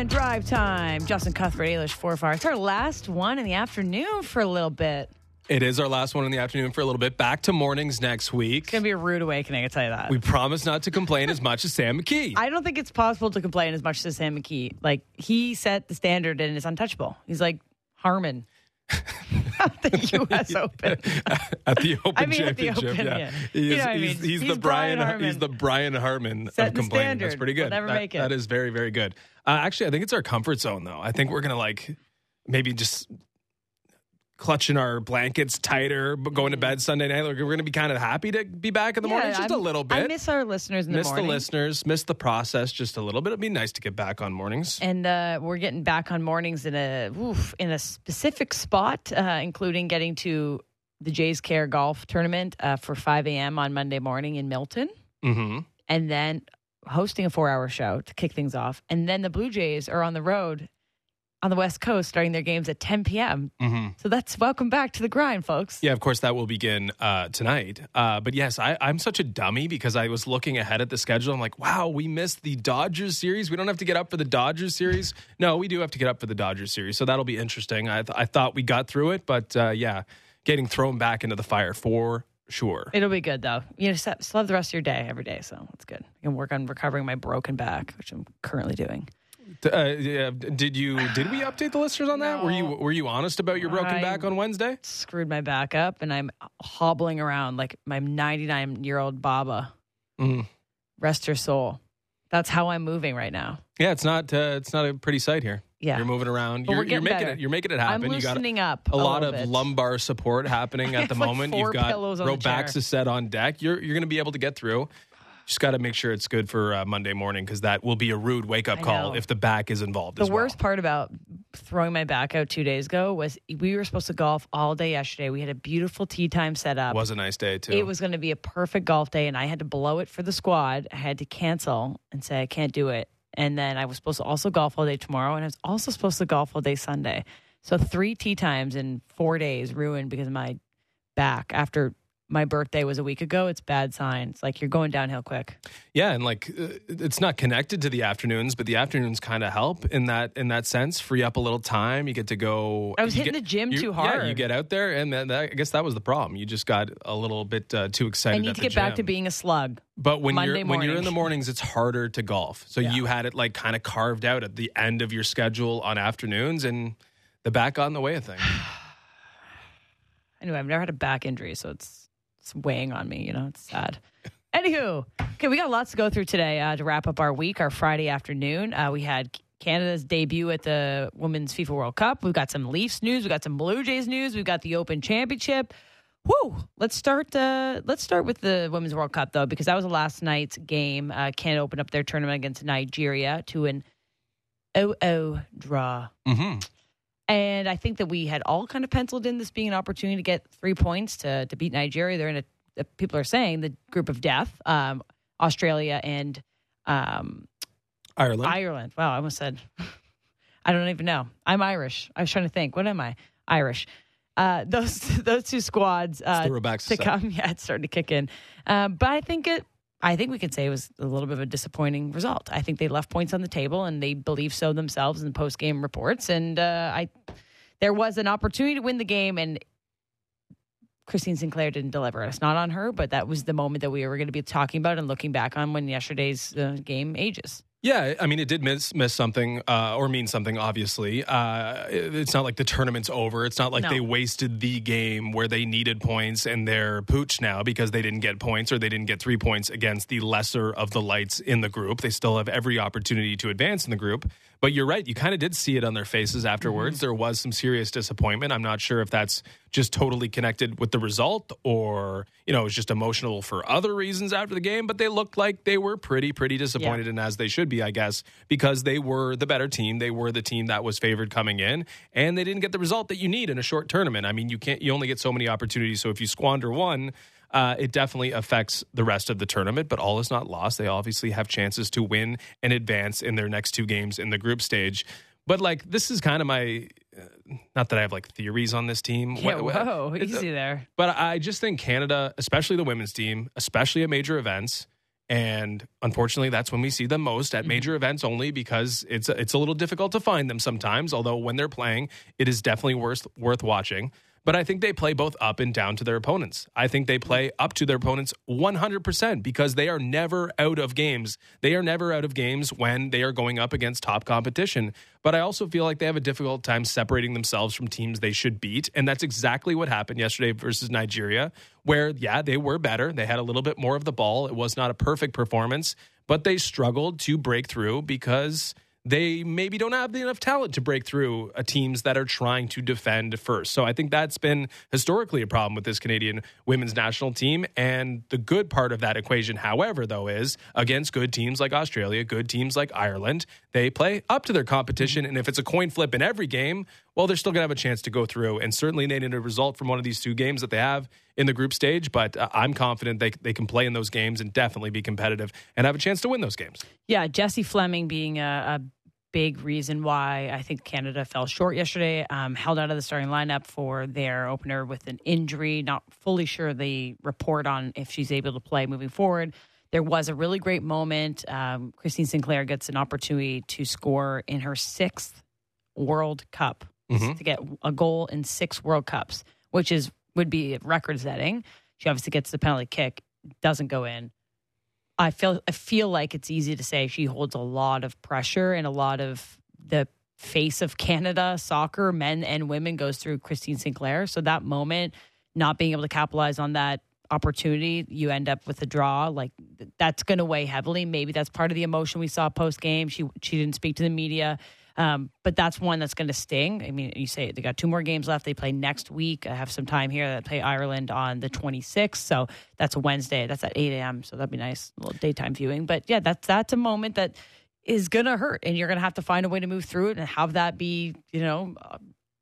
Fan drive time. Justin Cuthbert, Ailish Forfar. It's our last one in the afternoon for a little bit. It is our last one in the afternoon for a little bit. Back to mornings next week. It's going to be a rude awakening, I tell you that. We promise not to complain as much as Sam McKee. I don't think it's possible to complain as much as Sam McKee. Like, he set the standard and it's untouchable. He's like Harman. At the U.S. Open. at the Open I mean, at the Championship, Open, yeah. yeah. He You know he's, he's He's the Brian. Harman. He's the Brian Harman Set of complaining. That's pretty good. We'll never That- make it. That is very, very good. Uh, actually, I think it's our comfort zone, though. I think we're gonna like maybe just clutching our blankets tighter, but going to bed Sunday night. Like, we're gonna be kind of happy to be back in the morning, just a I'm- little bit. I miss our listeners in the miss the morning. listeners, miss the process just a little bit. It'd be nice to get back on mornings. and uh, we're getting back on mornings in a oof, in a specific spot, uh, including getting to the Jays Care Golf Tournament uh, for 5 a.m. on Monday morning in Milton, hmm and then hosting a four-hour show to kick things off. And then the Blue Jays are on the road on the West Coast, starting their games at 10 p.m. hmm So that's welcome back to the grind, folks. Yeah, of course, that will begin uh, tonight. Uh, but yes, I, I'm such a dummy because I was looking ahead at the schedule. I'm like, wow, we missed the Dodgers series. We don't have to get up for the Dodgers series. No, we do have to get up for the Dodgers series. So that'll be interesting. I, th- I thought we got through it, but uh, yeah, getting thrown back into the fire for sure. It'll be good though. You know, still have the rest of your day every day, so it's good. I can work on recovering my broken back, which I'm currently doing. Uh, yeah, did you did we update the listeners on that? Were you were you honest about your broken I- back on Wednesday? screwed my back up and I'm hobbling around like my 99 year old Baba. Mm. Rest her soul. That's how I'm moving right now. Yeah, it's not uh, it's not a pretty sight here. Yeah. You're moving around. But You're, you're making better. it. You're making it happen. I'm you got up a lot of bit. lumbar support happening at the like moment. You've got pillows on the. Robaxacet on deck. You're you're going to be able to get through. Just got to make sure it's good for uh, Monday morning because that will be a rude wake up I call know. if the back is involved. The as well. worst part about throwing my back out two days ago was we were supposed to golf all day yesterday. We had a beautiful tee time set up. It was a nice day too. It was going to be a perfect golf day, and I had to blow it for the squad. I had to cancel and say I can't do it. And then I was supposed to also golf all day tomorrow, and I was also supposed to golf all day Sunday. So three tee times in four days ruined because of my back. After my birthday was a week ago, it's bad signs. Like you're going downhill quick. Yeah, and like uh, it's not connected to the afternoons, but the afternoons kind of help in that in that sense. Free up a little time. You get to go. I was hitting get- the gym you- too hard. Yeah, you get out there, and then that, I guess that was the problem. You just got a little bit uh, too excited. I need to get back to being a slug. But when Monday you're when you're in the mornings, it's harder to golf. So Yeah. you had it like kind of carved out at the end of your schedule on afternoons, and the back got in the way of things. Anyway, I've never had a back injury, so it's it's weighing on me. You know, it's sad. Anywho, okay, we got lots to go through today uh, to wrap up our week, our Friday afternoon. Uh, we had Canada's debut at the Women's FIFA World Cup. We've got some Leafs news. We've got some Blue Jays news. We've got the Open Championship. Woo! Let's start. Uh, let's start with the Women's World Cup though, because that was last night's game. Uh, Canada opened up their tournament against Nigeria to an 0-0 draw. hmm And I think that we had all kind of penciled in this being an opportunity to get three points to to beat Nigeria. They're in a people are saying the group of death, um, Australia and um, Ireland. Ireland. Wow, I almost said I don't even know. I'm Irish. I was trying to think. What am I? Irish. Uh, those those two squads uh, to come. Yeah, it's starting to kick in. Um, but I think it. I think we could say it was a little bit of a disappointing result. I think they left points on the table, and they believe so themselves in the post game reports. And uh, I, there was an opportunity to win the game, and Christine Sinclair didn't deliver. It's not on her, but that was the moment that we were going to be talking about and looking back on when yesterday's uh, game ages. Yeah, I mean, it did miss miss something uh, or mean something. Obviously, uh, it- it's not like the tournament's over. It's not like No. they wasted the game where they needed points and they're pooch now because they didn't get points or they didn't get three points against the lesser of the lights in the group. They still have every opportunity to advance in the group. But you're right; you kind of did see it on their faces afterwards. Mm-hmm. There was some serious disappointment. I'm not sure if that's just totally connected with the result or you know it was just emotional for other reasons after the game. But they looked like they were pretty pretty disappointed and as they should be, I guess, because they were the better team. They were the team that was favored coming in, and they didn't get the result that you need in a short tournament. I mean, you can't, you only get so many opportunities. So if you squander one, uh, it definitely affects the rest of the tournament. But all is not lost. They obviously have chances to win and advance in their next two games in the group stage. But like, this is kind of my. Uh, not that I have like theories on this team. Yeah, Wh- wh- whoa, easy there. but I just think Canada, especially the women's team, especially at major events, And unfortunately, that's when we see them most at major events only because it's it's a little difficult to find them sometimes. Although when they're playing, it is definitely worth worth watching. But I think they play both up and down to their opponents. I think they play up to their opponents 100% because they are never out of games. They are never out of games when they are going up against top competition. But I also feel like they have a difficult time separating themselves from teams they should beat. And that's exactly what happened yesterday versus Nigeria, where, yeah, they were better. They had a little bit more of the ball. It was not a perfect performance, but they struggled to break through because they maybe don't have enough talent to break through uh, teams that are trying to defend first. So I think that's been historically a problem with this Canadian women's national team. And the good part of that equation, however, though, is against good teams like Australia, good teams like Ireland, they play up to their competition. And if it's a coin flip in every game, well, they're still going to have a chance to go through. And certainly they need a result from one of these two games that they have in the group stage. But uh, I'm confident they, they can play in those games and definitely be competitive and have a chance to win those games. Yeah, Jessie Fleming being a, a big reason why I think Canada fell short yesterday. Um, held out of the starting lineup for their opener with an injury. Not fully sure the report on if she's able to play moving forward. There was a really great moment. Um, Christine Sinclair gets an opportunity to score in her sixth World Cup Mhm. to get a goal in six World Cups, which is would be record setting. She obviously gets the penalty kick, doesn't go in. I feel I feel like it's easy to say she holds a lot of pressure and a lot of the face of Canada soccer, men and women, goes through Christine Sinclair. So that moment, not being able to capitalize on that opportunity, you end up with a draw. Like that's going to weigh heavily. Maybe that's part of the emotion we saw post game. She she didn't speak to the media. Um, but that's one that's going to sting. I mean, you say they got two more games left. They play next week. I have some time here. They play Ireland on the 26th. So that's a Wednesday. That's at 8 a.m. So that'd be nice, a little daytime viewing. But yeah, that's that's a moment that is going to hurt, and you're going to have to find a way to move through it and have that be, you know,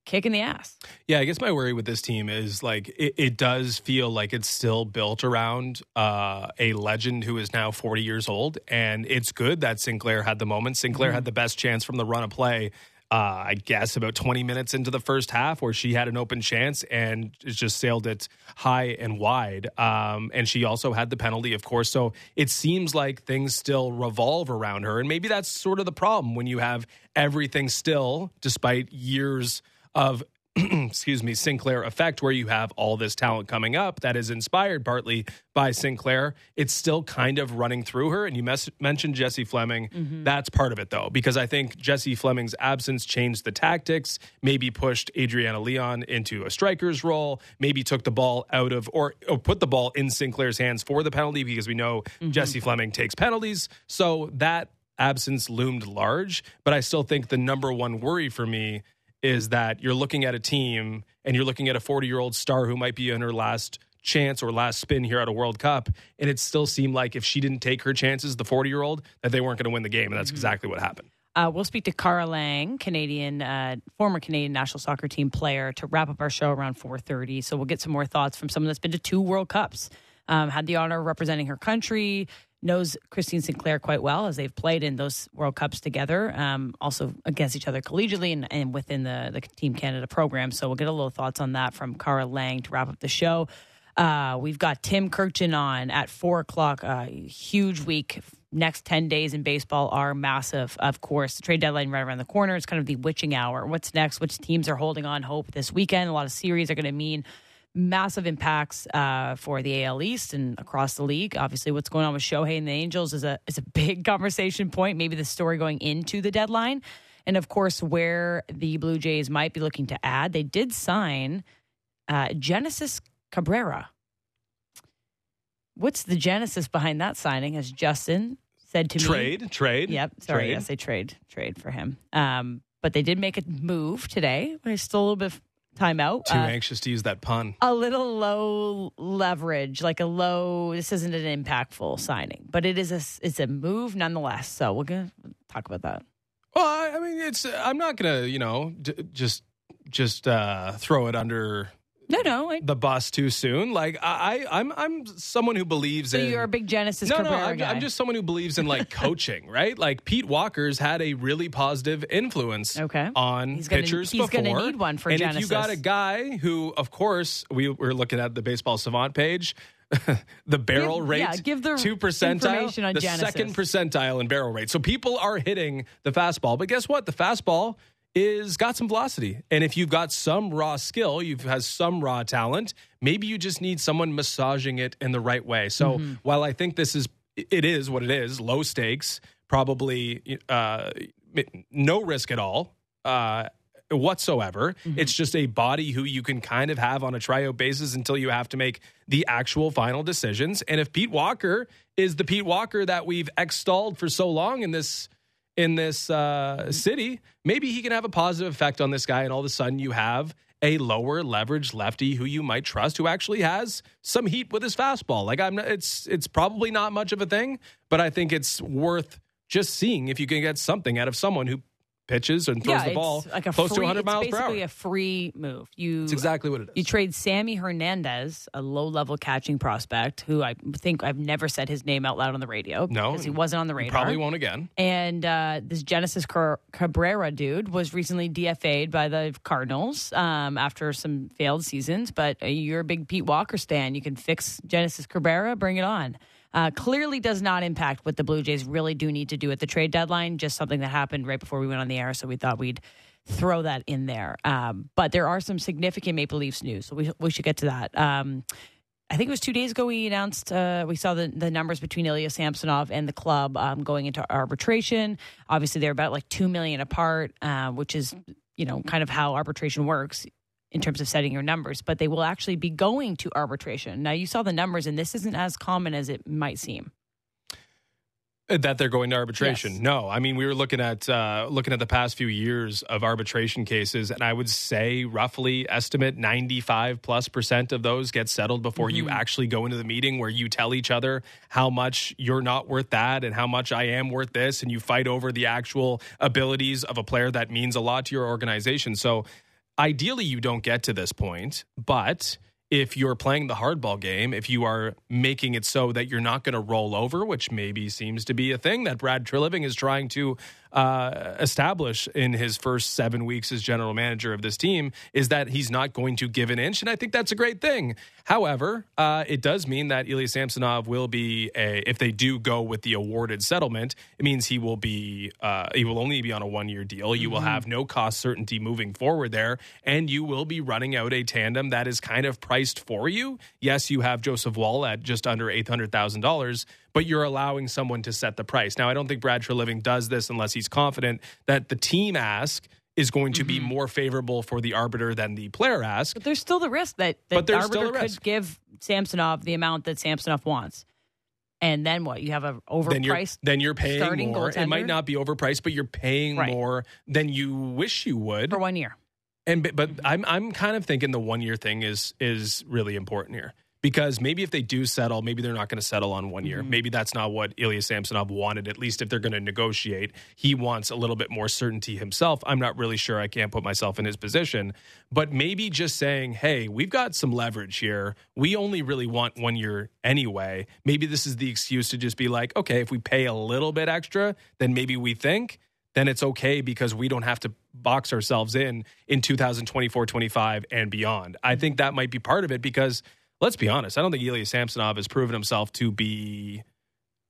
kick in the ass. Yeah, I guess my worry with this team is like it, it does feel like it's still built around uh, a legend who is now 40 years old. And it's good that Sinclair had the moment. Sinclair had the best chance from the run of play. Uh, I guess about 20 minutes into the first half, where she had an open chance and just sailed it high and wide. Um, and she also had the penalty, of course. So it seems like things still revolve around her. And maybe that's sort of the problem when you have everything still, despite years of excuse me, Sinclair effect, where you have all this talent coming up that is inspired partly by Sinclair. It's still kind of running through her. And you mes- mentioned Jessie Fleming. Mm-hmm. That's part of it, though, because I think Jessie Fleming's absence changed the tactics, maybe pushed Adriana Leon into a striker's role, maybe took the ball out of or, or put the ball in Sinclair's hands for the penalty because we know mm-hmm. Jessie Fleming takes penalties. So that absence loomed large. But I still think the number one worry for me is that you're looking at a team and you're looking at a 40 year old star who might be in her last chance or last spin here at a World Cup. And it still seemed like if she didn't take her chances, the 40 year old, that they weren't going to win the game. And that's exactly what happened. Uh, we'll speak to Kara Lang, Canadian, uh, former Canadian national soccer team player, to wrap up our show around 4:30. So we'll get some more thoughts from someone that's been to two World Cups, um, had the honor of representing her country, knows Christine Sinclair quite well as they've played in those World Cups together, um, also against each other collegiately and, and within the the Team Canada program. So we'll get a little thoughts on that from Kara Lang to wrap up the show. Uh, we've got Tim Kurkjian on at four o'clock. Uh, huge week. Next 10 days in baseball are massive, of course. The trade deadline right around the corner. It's kind of the witching hour. What's next? Which teams are holding on hope this weekend? A lot of series are going to mean massive impacts uh, for the AL East and across the league. Obviously, what's going on with Shohei and the Angels is a is a big conversation point. Maybe the story going into the deadline, and of course, where the Blue Jays might be looking to add. They did sign uh, Genesis Cabrera. What's the genesis behind that signing? As Justin said to me, Trade, trade. Yep. Sorry. Trade. Yes, they trade trade for him. Um, but they did make a move today. There's still a little bit of time out. Too Uh, anxious to use that pun. a little low leverage, like a low. This isn't an impactful signing, but it is a it's a move nonetheless. So we're gonna talk about that. Well, I, I mean, it's. I'm not gonna, you know, d- just just uh, throw it under No, no. I, the bus too soon. Like I, I I'm I'm someone who believes so in. you're a big Genesis no, no, I'm. I'm just someone who believes in like coaching, right? Like Pete Walker's had a really positive influence Okay. on He's gonna- pitchers he's before. gonna need one for and if you got a guy who, of course, we were looking at the baseball savant page. the barrel Give- rate, yeah, give the two percentile, on the Genesis. second percentile in barrel rate. So people are hitting the fastball, but guess what? The fastball is got some velocity, and if you've got some raw skill, you've has some raw talent. Maybe you just need someone massaging it in the right way. So Mm-hmm. while I think this is it is what it is, low stakes, probably uh, no risk at all. Uh, whatsoever. Mm-hmm. It's just a body who you can kind of have on a tryout basis until you have to make the actual final decisions. And if Pete Walker is the Pete Walker that we've extolled for so long in this in this uh, city, maybe he can have a positive effect on this guy, and all of a sudden you have a lower leverage lefty who you might trust, who actually has some heat with his fastball. Like I'm, not, it's it's probably not much of a thing, but I think it's worth just seeing if you can get something out of someone who pitches and throws yeah, the ball like a close free, to 100 miles per hour. It's basically a free move. You It's exactly what it is. You trade Sammy Hernandez, a low level catching prospect, who I think I've never said his name out loud on the radio No, because he wasn't on the radar. Probably won't again. And uh, this Genesis Cabrera dude was recently DFA'd by the Cardinals um, after some failed seasons. But uh, you're a big Pete Walker stan. You can fix Genesis Cabrera, bring it on. Uh, clearly does not impact what the Blue Jays really do need to do at the trade deadline. Just something that happened right before we went on the air, so we thought we'd throw that in there. Um, but there are some significant Maple Leafs news, so we we should get to that. Um, I think it was two days ago we announced uh, we saw the, the numbers between Ilya Samsonov and the club um, going into arbitration. Obviously, they're about like two million apart, uh, which is you know kind of how arbitration works in terms of setting your numbers. But they will actually be going to arbitration. Now you saw the numbers, and this isn't as common as it might seem. That they're going to arbitration. Yes. No, I mean we were looking at uh, looking at the past few years of arbitration cases, and I would say roughly estimate ninety five plus percent of those get settled before you actually go into the meeting where you tell each other how much you're not worth that and how much I am worth this, and you fight over the actual abilities of a player that means a lot to your organization. So ideally you don't get to this point, but if you're playing the hardball game, if you are making it so that you're not going to roll over, which maybe seems to be a thing that Brad Treliving is trying to uh, establish in his first seven weeks as general manager of this team, is that he's not going to give an inch, and I think that's a great thing. However, uh, it does mean that Ilya Samsonov will be a. If they do go with the awarded settlement, it means he will be. Uh, he will only be on a one year deal. You will have no cost certainty moving forward there, and you will be running out a tandem that is kind of priced for you. Yes, you have Joseph Woll at just under eight hundred thousand dollars, but you're allowing someone to set the price. Now, I don't think Brad Treliving does this unless he's confident that the team ask is going to be mm-hmm. more favorable for the arbiter than the player ask. But there's still the risk that, that the arbiter could give Samsonov the amount that Samsonov wants. And then what? You have a then you're overpriced then you're paying more. It might not be overpriced, but you're paying Right. more than you wish you would. for one year. And but- I'm I'm kind of thinking the one year thing is is really important here because maybe if they do settle, maybe they're not going to settle on one year. Mm-hmm. Maybe that's not what Ilya Samsonov wanted. At least if they're going to negotiate, he wants a little bit more certainty himself. I'm not really sure. I can't put myself in his position, but maybe just saying, "Hey, we've got some leverage here. We only really want one year anyway." Maybe this is the excuse to just be like, "Okay, if we pay a little bit extra, then maybe we think." Then it's okay because we don't have to box ourselves in in 2024 25 and beyond. I think that might be part of it because let's be honest, I don't think Ilya Samsonov has proven himself to be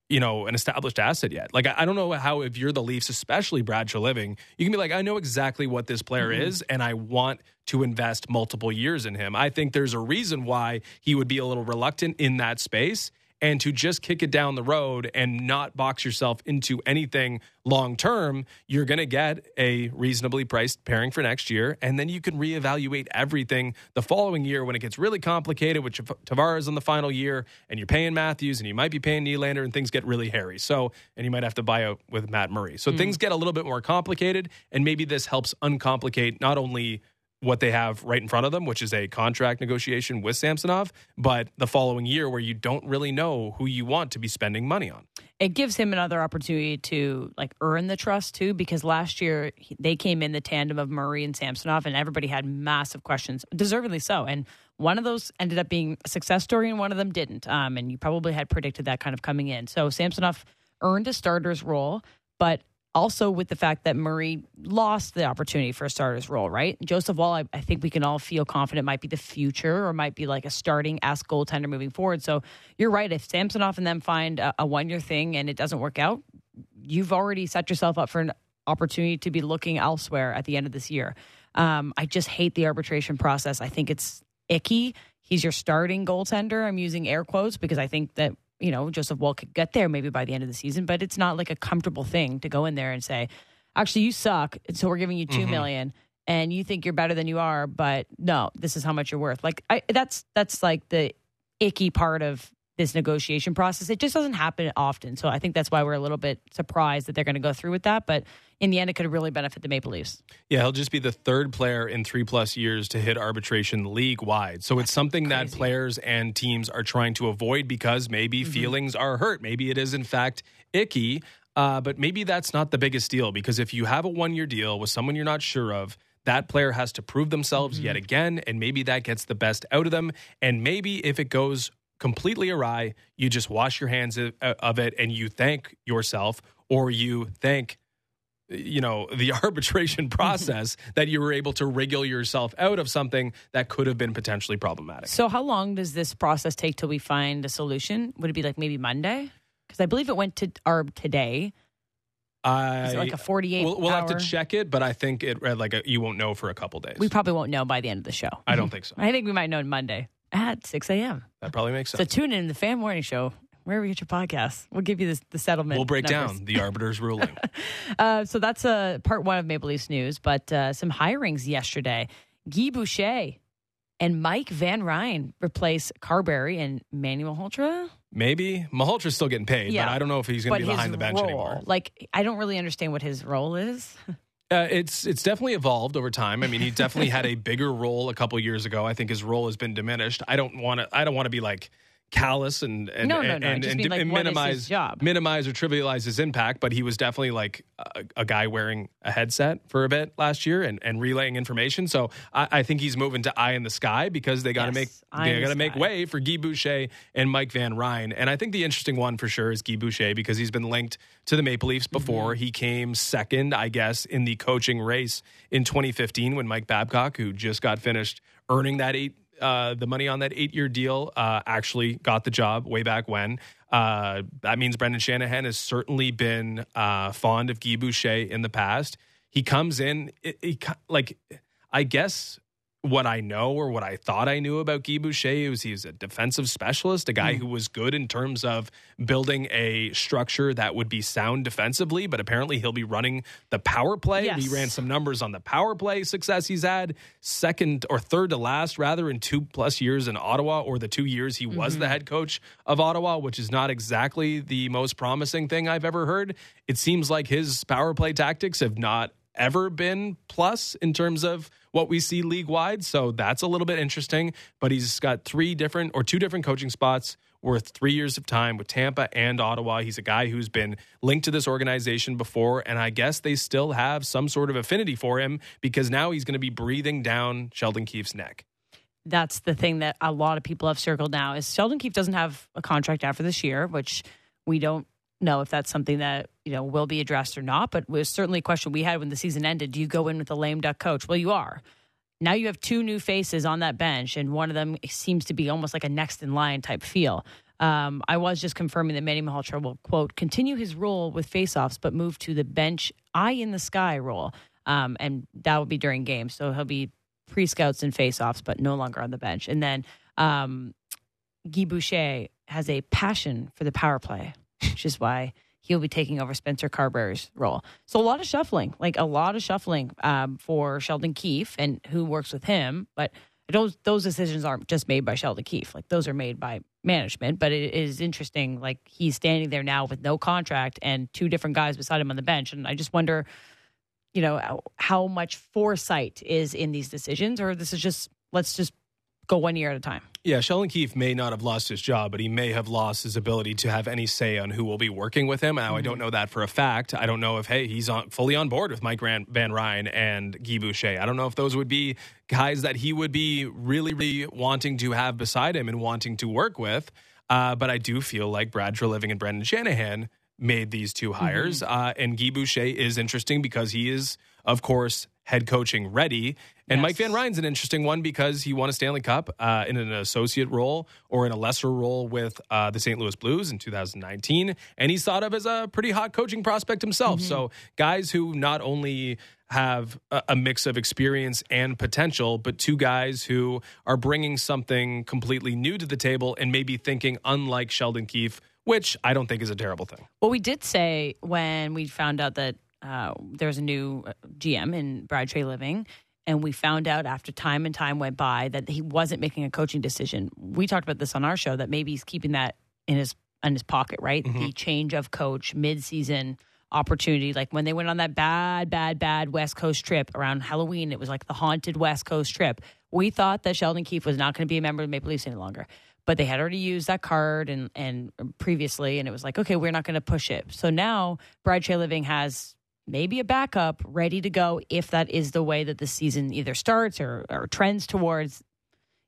you know, an established asset yet. Like, I don't know how, if you're the Leafs, especially Brad Treliving, you can be like, I know exactly what this player mm-hmm. is, and I want to invest multiple years in him. I think there's a reason why he would be a little reluctant in that space. And to just kick it down the road and not box yourself into anything long term, you're going to get a reasonably priced pairing for next year. And then you can reevaluate everything the following year when it gets really complicated with Tav- Tavares in the final year and you're paying Matthews and you might be paying Nylander and things get really hairy. So, and you might have to buy out with Matt Murray. So mm. things get a little bit more complicated. And maybe this helps uncomplicate not only what they have right in front of them, which is a contract negotiation with Samsonov, but the following year where you don't really know who you want to be spending money on. It gives him another opportunity to like earn the trust too, because last year they came in the tandem of Murray and Samsonov, and everybody had massive questions, deservedly so. And one of those ended up being a success story, and one of them didn't. Um, and you probably had predicted that kind of coming in. So Samsonov earned a starter's role, but also with the fact that Murray lost the opportunity for a starter's role, right? Joseph Woll, I, I, think we can all feel confident might be the future or might be like a starting ass goaltender moving forward. So you're right. If Samsonov and them find a, a one year thing and it doesn't work out, you've already set yourself up for an opportunity to be looking elsewhere at the end of this year. Um, I just hate the arbitration process. I think it's icky. He's your starting goaltender. I'm using air quotes because I think that you know, Joseph Woll could get there maybe by the end of the season, but it's not like a comfortable thing to go in there and say, actually, you suck. So we're giving you two mm-hmm. million, and you think you're better than you are, but no, this is how much you're worth. Like I, that's, that's like the icky part of this negotiation process. It just doesn't happen often. So I think that's why we're a little bit surprised that they're going to go through with that. But in the end, it could really benefit the Maple Leafs. Yeah, he'll just be the third player in three plus years to hit arbitration league wide. So it's something Crazy. that players and teams are trying to avoid because maybe mm-hmm. feelings are hurt. Maybe it is, in fact, icky. Uh, but maybe that's not the biggest deal because if you have a one year deal with someone you're not sure of, that player has to prove themselves mm-hmm. yet again, and maybe that gets the best out of them. And maybe if it goes completely awry, you just wash your hands of it and you thank yourself or you thank you know the arbitration mm-hmm. process that you were able to wriggle yourself out of something that could have been potentially problematic. So how long does this process take till we find a solution? Would it be like maybe Monday? Because I believe it went to ARB today. I, like a 48 we'll, we'll have to check it but i think it read like a, you won't know for a couple days we probably won't know by the end of the show i don't mm-hmm. think so i think we might know monday at 6 a.m. That probably makes sense. So tune in the Fan Morning Show wherever you get your podcasts. We'll give you this, the settlement. We'll break numbers. down the arbiter's ruling. uh, so that's uh, part one of Maple Leafs news. But uh, some hirings yesterday. Guy Boucher and Mike Van Ryn replace Carberry and Manny Malhotra. Maybe Malhotra's still getting paid, yeah. but I don't know if he's going to be behind the bench role, anymore. Like I don't really understand what his role is. Uh, it's it's definitely evolved over time. I mean, he definitely had a bigger role a couple years ago. I think his role has been diminished. I don't want to. I don't want to be like callous and and no, no, no. and, and, and like, minimize minimize or trivialize his impact. But he was definitely like a, a, guy wearing a headset for a bit last year and, and relaying information. So I, I think he's moving to eye in the sky because they got to yes, make they got to make way for Guy Boucher and Mike Van Ryn. And I think the interesting one for sure is Guy Boucher because he's been linked to the Maple Leafs before. Mm-hmm. He came second, I guess, in the coaching race in 2015 when Mike Babcock, who just got finished earning that eight uh, the money on that eight year deal uh, actually got the job way back when. Uh, that means Brendan Shanahan has certainly been uh, fond of Guy Boucher in the past. He comes in, it, it, like, I guess what I know or what I thought I knew about Guy Boucher was he was a defensive specialist, a guy mm. who was good in terms of building a structure that would be sound defensively, but apparently he'll be running the power play. Yes. We ran some numbers on the power play success he's had, second or third to last, rather, in two plus years in Ottawa, or the two years he was mm-hmm. the head coach of Ottawa, which is not exactly the most promising thing I've ever heard. It seems like his power play tactics have not ever been plus in terms of what we see league wide. So that's a little bit interesting. But he's got three different or two different coaching spots worth three years of time with Tampa and Ottawa. He's a guy who's been linked to this organization before, and I guess they still have some sort of affinity for him because now he's going to be breathing down Sheldon Keefe's neck. That's the thing that a lot of people have circled now is Sheldon Keefe doesn't have a contract after this year, which we don't know if that's something that you know will be addressed or not. But was certainly a question we had when the season ended. Do you go in with a lame duck coach? Well, you are. Now you have two new faces on that bench, and one of them seems to be almost like a next in line type feel. Um, I was just confirming that Manny Malhotra will quote continue his role with faceoffs, but move to the bench eye in the sky role, um, and that will be during games. So he'll be pre scouts and faceoffs, but no longer on the bench. And then um, Guy Boucher has a passion for the power play which is why he'll be taking over Spencer Carberry's role. So a lot of shuffling, like a lot of shuffling um, for Sheldon Keefe and who works with him. But those those decisions aren't just made by Sheldon Keefe; like those are made by management. But it is interesting, like he's standing there now with no contract and two different guys beside him on the bench, and I just wonder, you know, how much foresight is in these decisions, or this is just let's just go one year at a time. Yeah, Sheldon Keefe may not have lost his job, but he may have lost his ability to have any say on who will be working with him. Now, mm-hmm. I don't mm-hmm. know that for a fact. I don't know if, hey, he's on, fully on board with Mike Van Ryn and Guy Boucher. I don't know if those would be guys that he would be really, really wanting to have beside him and wanting to work with. Uh, but I do feel like Brad Treliving and Brendan Shanahan made these two hires. Uh, and Guy Boucher is interesting because he is, of course, head coaching ready. And Yes. Mike Van Ryn's an interesting one because he won a Stanley Cup uh, in an associate role or in a lesser role with uh, the St. Louis Blues in 2019. And he's thought of as a pretty hot coaching prospect himself. So, guys who not only have a, a mix of experience and potential, but two guys who are bringing something completely new to the table and maybe thinking unlike Sheldon Keefe, which I don't think is a terrible thing. Well, we did say when we found out that uh, there was a new uh, GM in Brad Treliving, and we found out after time and time went by that he wasn't making a coaching decision. We talked about this on our show that maybe he's keeping that in his in his pocket, right? Mm-hmm. The change of coach mid-season opportunity, like when they went on that bad, bad, bad West Coast trip around Halloween. It was like the haunted West Coast trip. We thought that Sheldon Keefe was not going to be a member of the Maple Leafs any longer but they had already used that card and and previously and it was like okay we're not going to push it so now brad Treliving has maybe a backup ready to go if that is the way that the season either starts or, or trends towards.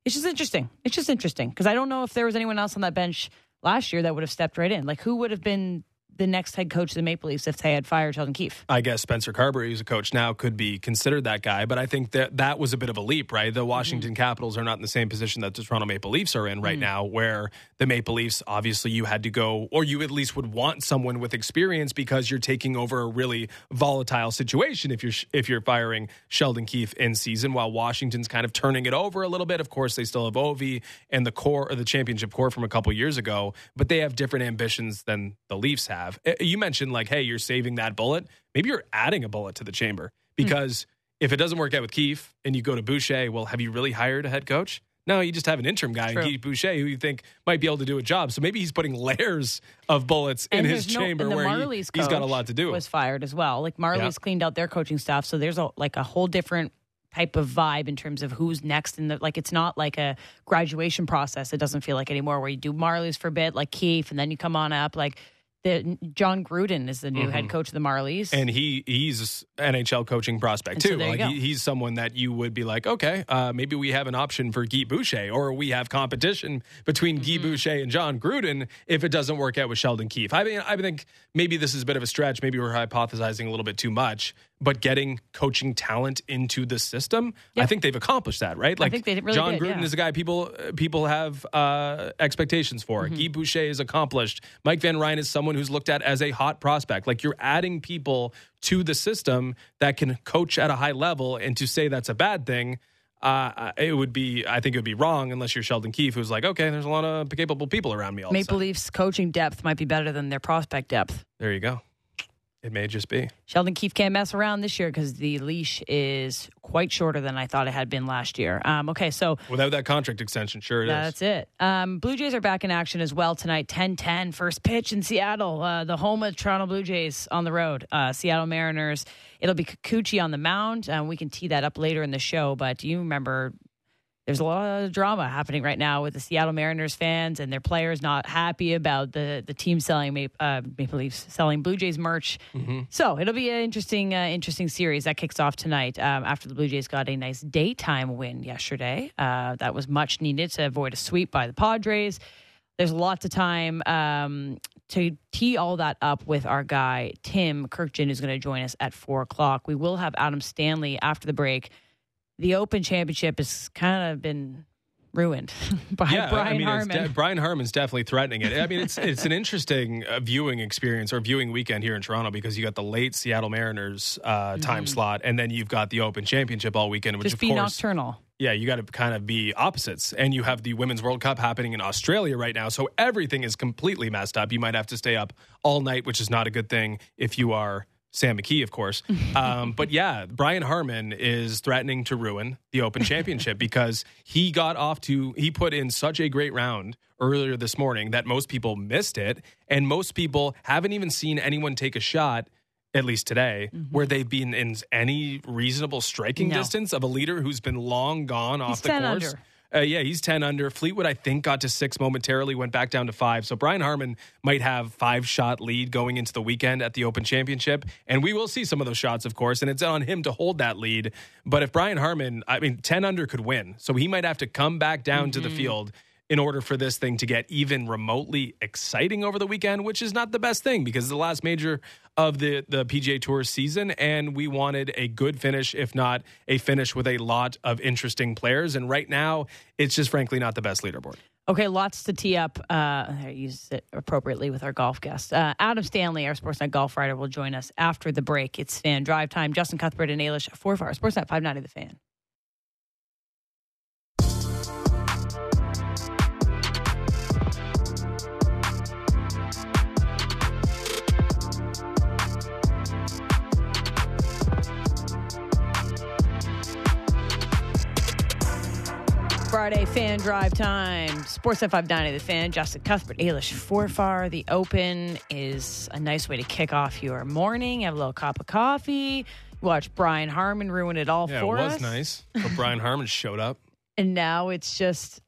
It's just interesting. It's just interesting because i don't know if there was anyone else on that bench last year that would have stepped right in. Like who would have been the next head coach of the maple leafs if they had fired sheldon keefe I guess Spencer Carberry, who's a coach now, could be considered that guy. But I think that that was a bit of a leap, right? The Washington mm-hmm. Capitals are not in the same position that the Toronto Maple Leafs are in right mm. now, where the Maple Leafs, obviously, you had to go, or you at least would want someone with experience because you're taking over a really volatile situation if you're if you're firing Sheldon Keefe in season, while Washington's kind of turning it over a little bit. Of course, they still have Ovi and the core or the championship core from a couple years ago, but they have different ambitions than the Leafs have. Uh, You mentioned like, hey, you're saving that bullet. Maybe you're adding a bullet to the chamber because if it doesn't work out with Keefe and you go to Boucher, well, have you really hired a head coach? No, you just have an interim guy, True. Guy Boucher, who you think might be able to do a job. So maybe he's putting layers of bullets in his no- chamber and where he, has got a lot to do. Was fired as well. Like Marlies Yeah. cleaned out their coaching staff, so there's a like a whole different type of vibe in terms of who's next in the like it's not like a graduation process. It doesn't feel like anymore where you do Marlies for a bit, like Keefe, and then you come on up. Like the John Gruden is the new head coach of the Marlies. Mm-hmm. and he he's NHL coaching prospect And too. you like he, he's someone that you would be like, okay, uh, maybe we have an option for Guy Boucher, or we have competition between Guy Mm-hmm. Boucher and John Gruden if it doesn't work out with Sheldon Keefe. I mean, I think maybe this is a bit of a stretch. Maybe we're hypothesizing a little bit too much. But getting coaching talent into the system, I think they've accomplished that, right? Like really John did, Gruden yeah. is a guy people uh, people have uh, expectations for. Mm-hmm. Guy Boucher is accomplished. Mike Van Ryn is someone who's looked at as a hot prospect. Like you're adding people to the system that can coach at a high level, and to say that's a bad thing. Uh, it would be, I think it would be wrong unless you're Sheldon Keefe, who's like, okay, there's a lot of capable people around me. All Maple. Leafs coaching depth might be better than their prospect depth. There you go. It may just be. Sheldon Keefe can't mess around this year because the leash is quite shorter than I thought it had been last year. Um, okay, so Without that contract extension, sure it is. That's it. Um, Blue Jays are back in action as well tonight. 10-10, first pitch in Seattle, uh, the home of Toronto Blue Jays on the road. Uh, Seattle Mariners. It'll be Kikuchi on the mound. Uh, we can tee that up later in the show. But do you remember? There's a lot of drama happening right now with the Seattle Mariners fans and their players not happy about the the team selling uh, Maple Leafs selling Blue Jays merch. So it'll be an interesting uh, interesting series that kicks off tonight um, after the Blue Jays got a nice daytime win yesterday. Uh, that was much needed to avoid a sweep by the Padres. There's lots of time um, to tee all that up with our guy Tim Kurkjian, who's going to join us at four o'clock. We will have Adam Stanley after the break. The Open Championship has kind of been ruined by yeah, Brian I mean, Harman. de- Brian Harman's definitely threatening it. I mean, it's it's an interesting uh, viewing experience or viewing weekend here in Toronto because you got the late Seattle Mariners uh, time slot, and then you've got the Open Championship all weekend, which. Just of be course, nocturnal. yeah, you got to kind of be opposites. And you have the Women's World Cup happening in Australia right now, so everything is completely messed up. You might have to stay up all night, which is not a good thing if you are. Sam McKee, of course. Um, but yeah, Brian Harman is threatening to ruin the Open Championship because he got off to, he put in such a great round earlier this morning that most people missed it. And most people haven't even seen anyone take a shot, at least today, where they've been in any reasonable striking No. distance of a leader who's been long gone off He's the course. under. Uh, yeah, he's 10 under. Fleetwood, I think, got to six momentarily, went back down to five. So Brian Harman might have five shot lead going into the weekend at the Open Championship. And we will see some of those shots, of course, and it's on him to hold that lead. But if Brian Harman, I mean, 10 under could win. So he might have to come back down to the field in order for this thing to get even remotely exciting over the weekend, which is not the best thing because it's the last major of the, the PGA Tour season. And we wanted a good finish, if not a finish with a lot of interesting players. And right now, it's just frankly not the best leaderboard. Okay, lots to tee up. Uh, I use it appropriately with our golf guest. Uh, Adam Stanley, our Sportsnet golf writer, will join us after the break. It's fan drive time. Justin Cuthbert and Ailish Forfar, Sportsnet 590 The Fan. Friday fan drive time. Sportsnet 590, the fan. Justin Cuthbert, Ailish Forfar. The Open is a nice way to kick off your morning. Have a little cup of coffee. Watch Brian Harman ruin it all Yeah, for it was us. nice. But Brian Harman showed up. And now it's just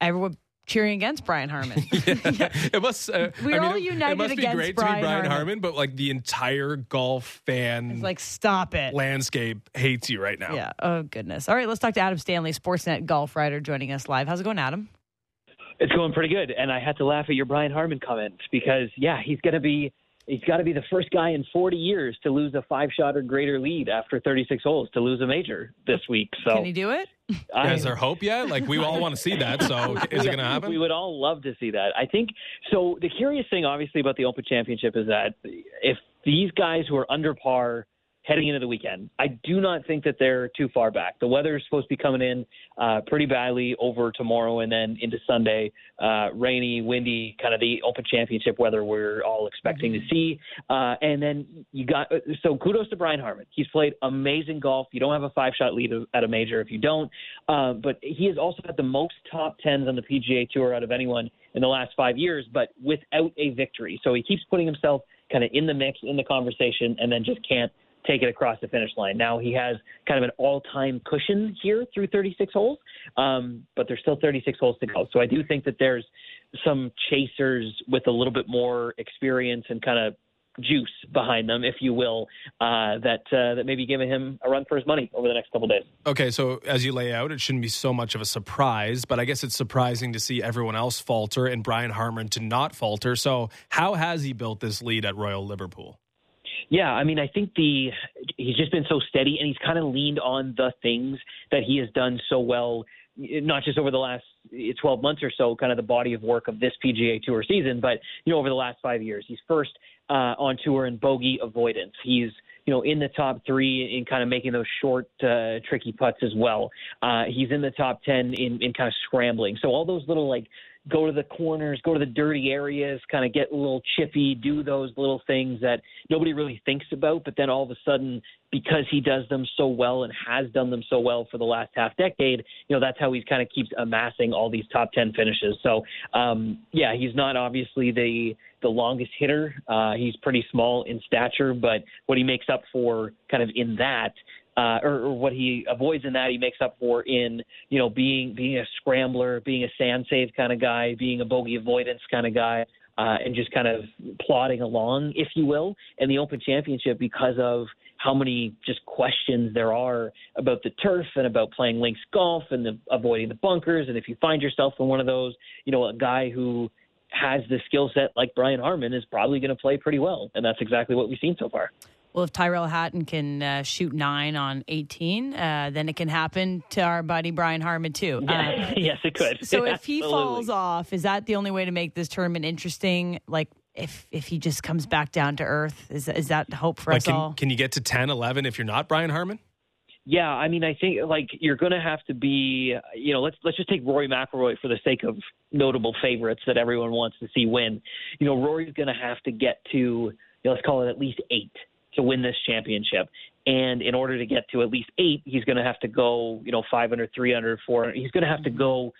everyone cheering against Brian Harman. it must. Uh, We're I mean, all it- united It must be against great Brian to be Brian Harman. Harmon, but like the entire golf fan It's like, stop it. landscape hates you right now. Yeah. Oh, goodness. All right, let's talk to Adam Stanley, Sportsnet golf writer, joining us live. How's it going, Adam? It's going pretty good, and I had to laugh at your Brian Harman comment because yeah, he's going to be he's got to be the first guy in 40 years to lose a five shot or greater lead after 36 holes to lose a major this week. So Can he do it? I- Is there hope yet? Like we all want to see that. So is it going to happen? We would all love to see that. I think so. The curious thing, obviously, about the Open Championship is that if these guys who are under par heading into the weekend, I do not think that they're too far back. The weather is supposed to be coming in uh, pretty badly over tomorrow and then into Sunday. Uh, rainy, windy, kind of the Open Championship weather we're all expecting to see. Uh, and then you got so kudos to Brian Harman. He's played amazing golf. You don't have a five shot lead at a major if you don't. Uh, but he has also had the most top tens on the PGA Tour out of anyone in the last five years, but without a victory. So he keeps putting himself kind of in the mix, in the conversation, and then just can't take it across the finish line. Now he has kind of an all-time cushion here through 36 holes, um, but there's still 36 holes to go. So I do think that there's some chasers with a little bit more experience and kind of juice behind them, if you will, uh, that uh, that maybe giving him a run for his money over the next couple days. Okay, so as you lay out, it shouldn't be so much of a surprise, but I guess it's surprising to see everyone else falter and Brian Harman to not falter. So, how has he built this lead at Royal Liverpool? Yeah, I mean, I think the he's just been so steady, and he's kind of leaned on the things that he has done so well, not just over the last 12 months or so, kind of the body of work of this PGA Tour season, but you know, over the last five years, he's first uh, on tour in bogey avoidance. He's you know in the top three in kind of making those short, uh, tricky putts as well. Uh, he's in the top 10 in in kind of scrambling. So all those little like go to the corners, go to the dirty areas, kind of get a little chippy, do those little things that nobody really thinks about. But then all of a sudden, because he does them so well and has done them so well for the last half decade, you know, that's how he kind of keeps amassing all these top 10 finishes. So, um, yeah, he's not obviously the, the longest hitter. Uh, he's pretty small in stature, but what he makes up for kind of in that uh, or, or what he avoids in that he makes up for in you know being being a scrambler, being a sand save kind of guy, being a bogey avoidance kind of guy, uh, and just kind of plodding along, if you will. in the Open Championship because of how many just questions there are about the turf and about playing links golf and the, avoiding the bunkers. And if you find yourself in one of those, you know, a guy who has the skill set like Brian Harman is probably going to play pretty well, and that's exactly what we've seen so far. Well, if Tyrrell Hatton can uh, shoot nine on 18, uh, then it can happen to our buddy Brian Harman, too. Uh, yes, it could. so if he Absolutely. falls off, is that the only way to make this tournament interesting? Like, if if he just comes back down to earth, is is that the hope for Like, us all? can, can you get to 10, 11 if you're not Brian Harman? Yeah, I mean, I think like you're going to have to be, you know, let's let's just take Rory McIlroy for the sake of notable favorites that everyone wants to see win. You know, Rory's going to have to get to, you know, let's call it at least eight to win this championship. And in order to get to at least eight, he's going to have to go, you know, 500, 300, 400. He's going to have to go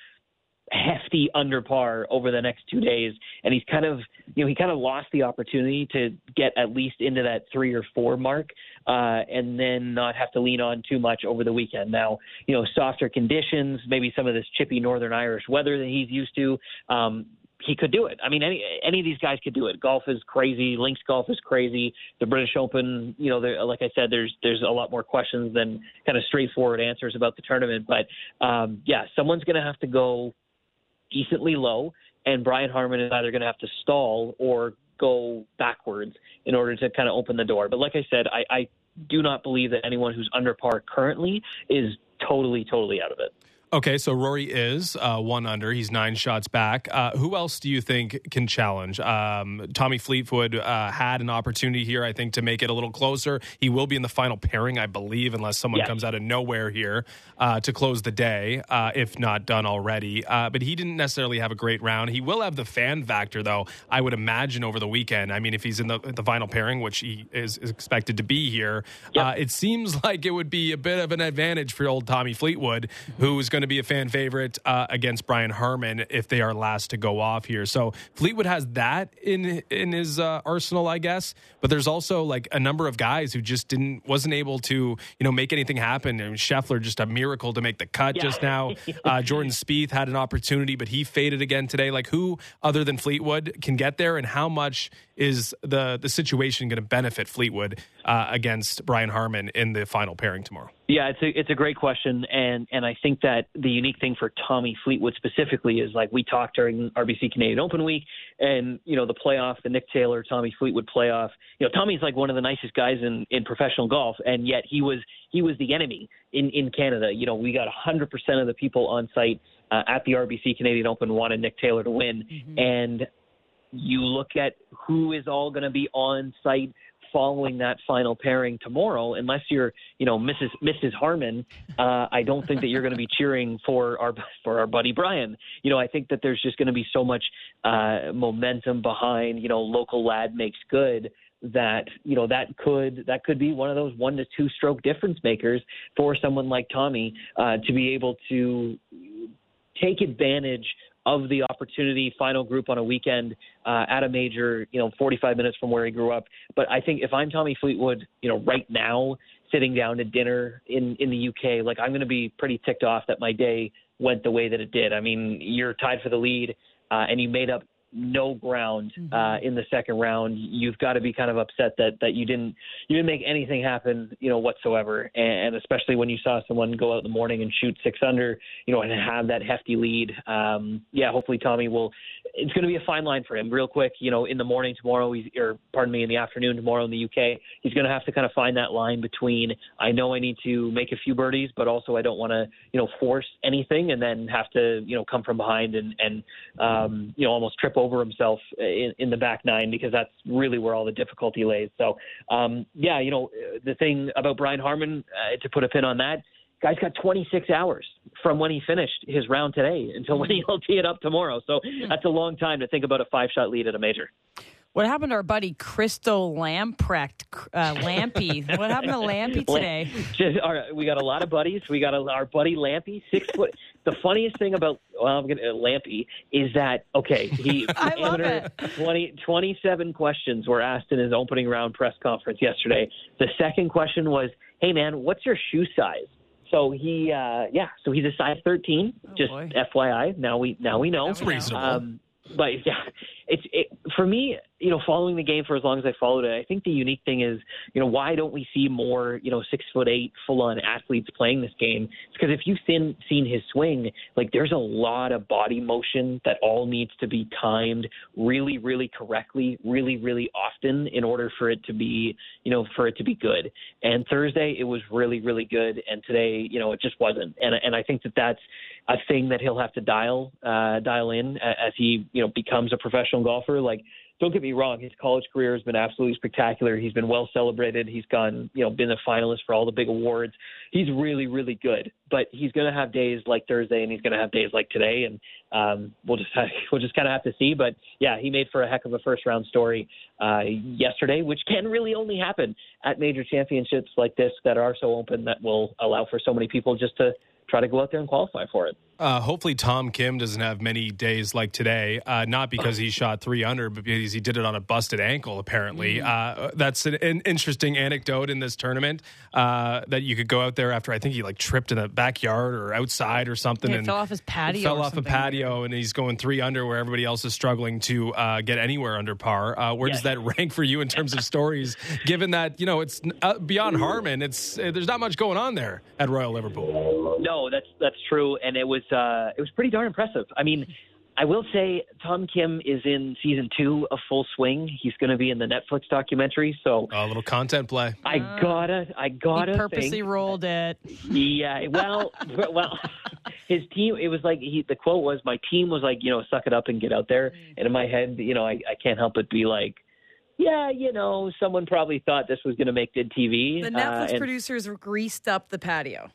hefty under par over the next two days. And he's kind of, you know, he kind of lost the opportunity to get at least into that three or four mark uh, and then not have to lean on too much over the weekend. Now, you know, softer conditions, maybe some of this chippy Northern Irish weather that he's used to. Um, he could do it. I mean, any any of these guys could do it. Golf is crazy. Links golf is crazy. The British Open, you know, like I said, there's there's a lot more questions than kind of straightforward answers about the tournament. But um, yeah, someone's going to have to go decently low, and Brian Harman is either going to have to stall or go backwards in order to kind of open the door. But like I said, I, I do not believe that anyone who's under par currently is totally, totally out of it. Okay, so Rory is uh, one under. He's nine shots back. Uh, who else do you think can challenge? Um, Tommy Fleetwood uh, had an opportunity here, I think, to make it a little closer. He will be in the final pairing, I believe, unless someone yes. comes out of nowhere here uh, to close the day, uh, if not done already. Uh, but he didn't necessarily have a great round. He will have the fan factor, though, I would imagine, over the weekend. I mean, if he's in the, the final pairing, which he is, is expected to be here, yep. it seems like it would be a bit of an advantage for old Tommy Fleetwood, who is going to be a fan favorite uh, against Brian Harman if they are last to go off here. So Fleetwood has that in in his uh, arsenal, I guess. But there's also like a number of guys who just didn't wasn't able to you know make anything happen. And Scheffler just a miracle to make the cut yeah. just now. Uh, Jordan Spieth had an opportunity, but he faded again today. Like who other than Fleetwood can get there, and how much is the the situation going to benefit Fleetwood uh, against Brian Harman in the final pairing tomorrow? Yeah, it's a it's a great question, and and I think that the unique thing for Tommy Fleetwood specifically is like we talked during RBC Canadian Open week, and you know the playoff, the Nick Taylor Tommy Fleetwood playoff. You know Tommy's like one of the nicest guys in in professional golf, and yet he was he was the enemy in in Canada. You know we got 100% of the people on site uh, at the RBC Canadian Open wanted Nick Taylor to win, mm-hmm. and you look at who is all going to be on site following that final pairing tomorrow, unless you're, you know, Mrs. Mrs. Harman, uh, I don't think that you're going to be cheering for our for our buddy Brian. You know, I think that there's just going to be so much uh, momentum behind, you know, local lad makes good that you know that could that could be one of those one to two stroke difference makers for someone like Tommy uh, to be able to take advantage of the opportunity final group on a weekend uh, at a major, you know, 45 minutes from where he grew up. But I think if I'm Tommy Fleetwood, you know, right now sitting down to dinner in in the UK, like I'm going to be pretty ticked off that my day went the way that it did. I mean, you're tied for the lead, uh, and you made up no ground mm-hmm. uh, in the second round, you've got to be kind of upset that that you didn't you didn't make anything happen, you know, whatsoever. And, especially when you saw someone go out in the morning and shoot six under, you know, and have that hefty lead. Um, yeah, hopefully Tommy will. It's going to be a fine line for him, real quick. You know, in the morning tomorrow, he's, or pardon me, in the afternoon tomorrow in the UK, he's going to have to kind of find that line between I know I need to make a few birdies, but also I don't want to, you know, force anything and then have to, you know, come from behind and and um, you know almost trip over himself in, in the back nine because that's really where all the difficulty lays. So, um, yeah, you know, the thing about Brian Harman, uh, to put a pin on that, guy's got 26 hours from when he finished his round today until when he'll tee it up tomorrow. So that's a long time to think about a five shot lead at a major. What happened to our buddy Christo Lamprecht, uh, Lampy? what happened to Lampy today? Just, we got a lot of buddies. We got a, our buddy Lampy, six foot. The funniest thing about well, I'm gonna uh, Lampy is that okay? He I love it. 20, 27 questions were asked in his opening round press conference yesterday. The second question was, "Hey man, what's your shoe size?" So he, uh, yeah, so he's a size 13. Oh, just boy. FYI. Now we now we know. That's reasonable. Um, but yeah, it's it, for me you know, following the game for as long as I followed it, I think the unique thing is, you know, why don't we see more, you know, six foot eight full on athletes playing this game? It's because if you've seen seen his swing, like there's a lot of body motion that all needs to be timed really, really correctly, really, really often in order for it to be, you know, for it to be good. And Thursday it was really, really good, and today, you know, it just wasn't. And and I think that that's a thing that he'll have to dial uh, dial in as he, you know, becomes a professional golfer. Like don't get me wrong, his college career has been absolutely spectacular. He's been well celebrated. He's gone, you know, been a finalist for all the big awards. He's really, really good. But he's going to have days like Thursday, and he's going to have days like today, and um, we'll just have, we'll just kind of have to see. But yeah, he made for a heck of a first round story uh, yesterday, which can really only happen at major championships like this that are so open that will allow for so many people just to try to go out there and qualify for it. Uh, hopefully, Tom Kim doesn't have many days like today. Uh, not because he shot three under, but because he did it on a busted ankle. Apparently, mm-hmm. uh, that's an, an, interesting anecdote in this tournament. Uh, that you could go out there after I think he like tripped in the backyard or outside or something, yeah, and fell off his patio. Fell off a patio, and he's going three under where everybody else is struggling to uh, get anywhere under par. Uh, where yes. does that rank for you in terms of stories? given that you know it's beyond Harman, it's there's not much going on there at Royal Liverpool. No, that's that's true, and it was uh, it was pretty darn impressive. I mean, I will say Tom Kim is in season two of Full Swing. He's going to be in the Netflix documentary, so A little content play. I gotta, I gotta he purposely think, rolled it. Yeah, well, well, his team. It was like he. The quote was, "My team was like, you know, suck it up and get out there." And in my head, you know, I, I can't help but be like, yeah, you know, someone probably thought this was going to make good TV. The uh, Netflix and producers greased up the patio.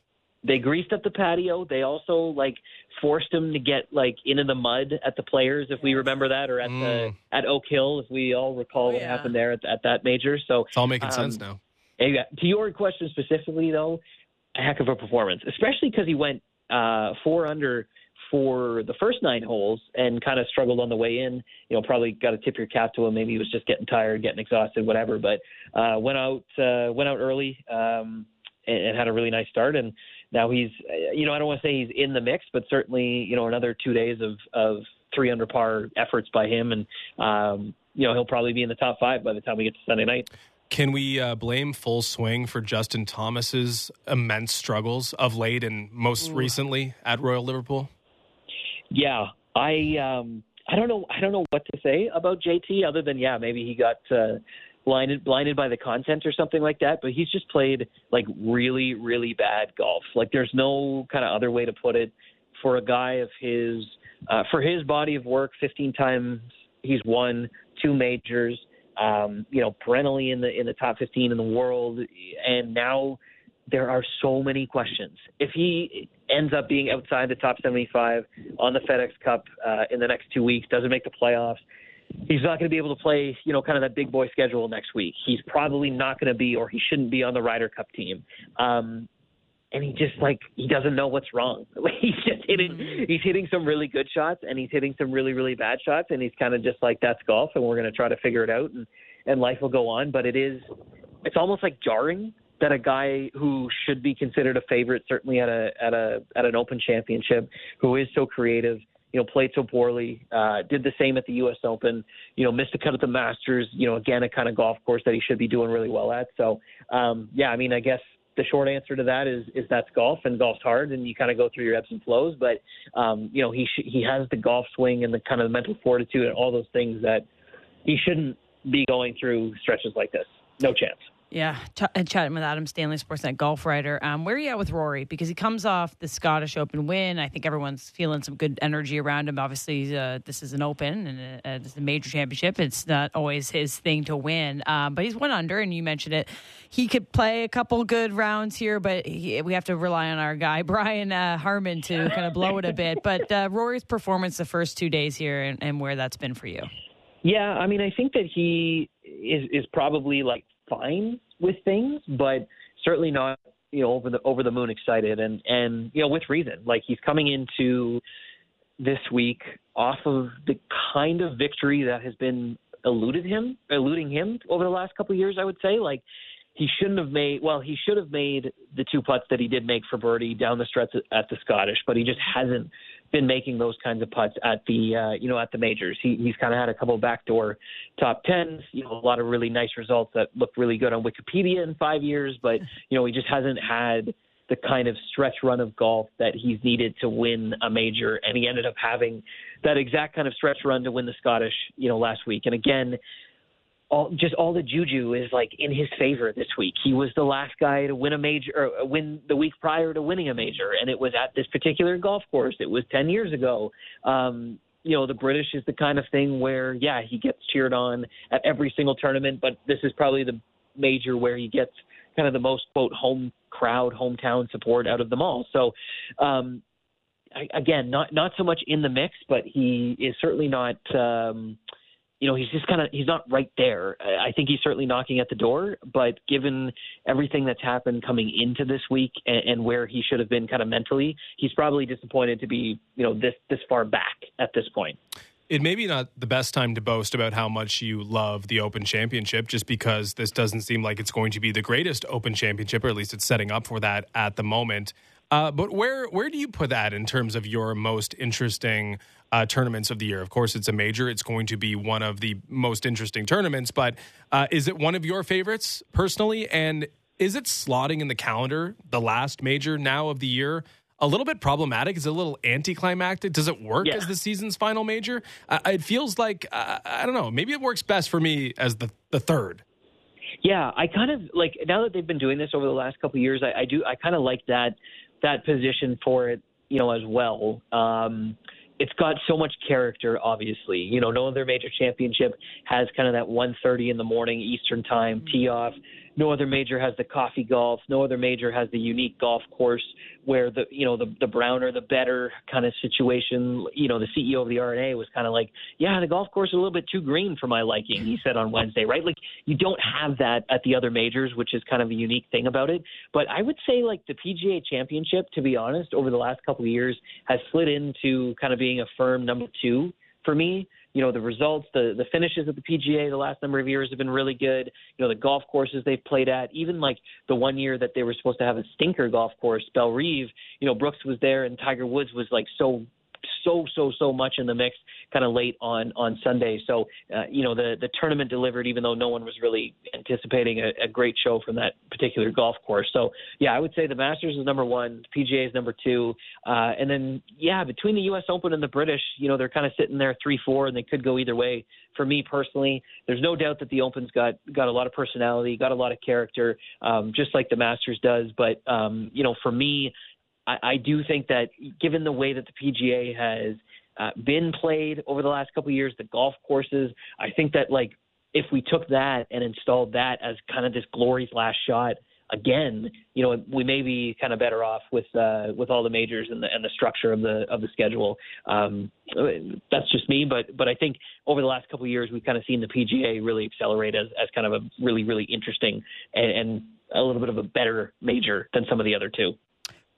They greased up the patio. They also like forced him to get like into the mud at the players, if we remember that, or at the Mm. at Oak Hill, if we all recall Oh, what yeah. happened there at, at that major. So It's all making Um, sense now. Yeah, to your question specifically, though, a heck of a performance, especially because he went uh, four under for the first nine holes and kind of struggled on the way in. You know, probably got to tip your cap to him. Maybe he was just getting tired, getting exhausted, whatever. But uh, went out uh, went out early um, and, and had a really nice start. And now he's, you know, I don't want to say he's in the mix, but certainly, you know, another two days of of three under par efforts by him, and um, you know, he'll probably be in the top five by the time we get to Sunday night. Can we uh, blame Full Swing for Justin Thomas's immense struggles of late and most recently at Royal Liverpool? Yeah, I um I don't know I don't know what to say about JT other than yeah maybe he got uh, blinded blinded by the content or something like that. But he's just played like really really bad golf. Like there's no kind of other way to put it for a guy of his uh, for his body of work. 15 times he's won two majors. Um, you know, perennially in the in the top 15 in the world, and now there are so many questions. If he ends up being outside the top 75 on the FedEx Cup uh, in the next two weeks, doesn't make the playoffs, he's not going to be able to play, you know, kind of that big boy schedule next week. He's probably not going to be, or he shouldn't be on the Ryder Cup team. Um, and he just like he doesn't know what's wrong. he's just hitting, he's hitting some really good shots, and he's hitting some really really bad shots, and he's kind of just like that's golf, and we're going to try to figure it out, and and life will go on. But it is, it's almost like jarring that a guy who should be considered a favorite, certainly at a at a at an Open Championship, who is so creative, you know, played so poorly, uh, did the same at the U.S. Open, you know, missed a cut at the Masters, you know, again a kind of golf course that he should be doing really well at. So, um, yeah, I mean, I guess the short answer to that is is that's golf and golf's hard and you kind of go through your ebbs and flows. But um, you know, he sh- he has the golf swing and the kind of mental fortitude and all those things that he shouldn't be going through stretches like this. No chance. Yeah, ch- uh, chatting with Adam Stanley, Sportsnet golf writer. Um, where are you at with Rory? Because he comes off the Scottish Open win. I think everyone's feeling some good energy around him. Obviously, uh, this is an Open and uh, this a major championship. It's not always his thing to win, um, but he's one under, and you mentioned it. He could play a couple good rounds here, but he, we have to rely on our guy Brian uh, Harman to kind of blow it a bit. But uh, Rory's performance the first two days here, and, and where that's been for you. Yeah, I mean, I think that he is is probably like fine with things, but certainly not you know over the over the moon excited, and and you know with reason. Like he's coming into this week off of the kind of victory that has been eluded him, eluding him over the last couple of years. I would say like. He shouldn't have made. Well, he should have made the two putts that he did make for birdie down the stretch at the Scottish, but he just hasn't been making those kinds of putts at the uh, you know at the majors. He, he's kind of had a couple backdoor top tens, you know, a lot of really nice results that look really good on Wikipedia in five years, but you know he just hasn't had the kind of stretch run of golf that he's needed to win a major, and he ended up having that exact kind of stretch run to win the Scottish, you know, last week. And again, all just all the juju is like in his favor this week. He was the last guy to win a major or win the week prior to winning a major, and it was at this particular golf course. It was ten years ago. Um, you know, the British is the kind of thing where, yeah, he gets cheered on at every single tournament, but this is probably the major where he gets kind of the most quote home crowd, hometown support out of them all. So, um, I, again, not not so much in the mix, but he is certainly not. Um, you know, he's just kind of he's not right there. I think he's certainly knocking at the door, but given everything that's happened coming into this week and, and where he should have been kind of mentally, he's probably disappointed to be you know this this far back at this point. It may be not the best time to boast about how much you love the Open Championship, just because this doesn't seem like it's going to be the greatest Open Championship, or at least it's setting up for that at the moment. Uh, but where where do you put that in terms of your most interesting uh, tournaments of the year? Of course, it's a major; it's going to be one of the most interesting tournaments. But uh, is it one of your favorites personally? And is it slotting in the calendar the last major now of the year? a little bit problematic? Is it a little anticlimactic? Does it work Yeah. as the season's final major? Uh, it feels like uh, I don't know. Maybe it works best for me as the the third. Yeah, I kind of like now that they've been doing this over the last couple of years. I, I do. I kind of like that that position for it, you know, as well. Um, it's got so much character, obviously. You know, no other major championship has kind of that 1:30 in the morning Eastern time mm-hmm. tee off. No other major has the coffee golf. No other major has the unique golf course where the you know the the browner the better kind of situation. You know, the CEO of the R&A was kind of like, yeah, the golf course is a little bit too green for my liking. He said on Wednesday, right? Like you don't have that at the other majors, which is kind of a unique thing about it. But I would say like the PGA Championship, to be honest, over the last couple of years has slid into kind of being a firm number two for me. You know, the results, the the finishes at the PGA the last number of years have been really good. You know, the golf courses they've played at, even like the one year that they were supposed to have a stinker golf course, Bellerive, you know, Brooks was there and Tiger Woods was like so so so so much in the mix kind of late on on Sunday. So uh, you know the the tournament delivered, even though no one was really anticipating a, a great show from that particular golf course. So yeah, I would say the Masters is number one, PGA is number two, uh, and then yeah, between the U.S. Open and the British, you know they're kind of sitting there three four, and they could go either way. For me personally, there's no doubt that the Open's got got a lot of personality, got a lot of character, um, just like the Masters does. But um, you know, for me, I, I do think that given the way that the PGA has uh, been played over the last couple of years, the golf courses, I think that like if we took that and installed that as kind of this glory's last shot again, you know, we may be kind of better off with uh, with all the majors and the and the structure of the of the schedule. Um, that's just me, but but I think over the last couple of years we've kind of seen the PGA really accelerate as as kind of a really really interesting and, and a little bit of a better major than some of the other two.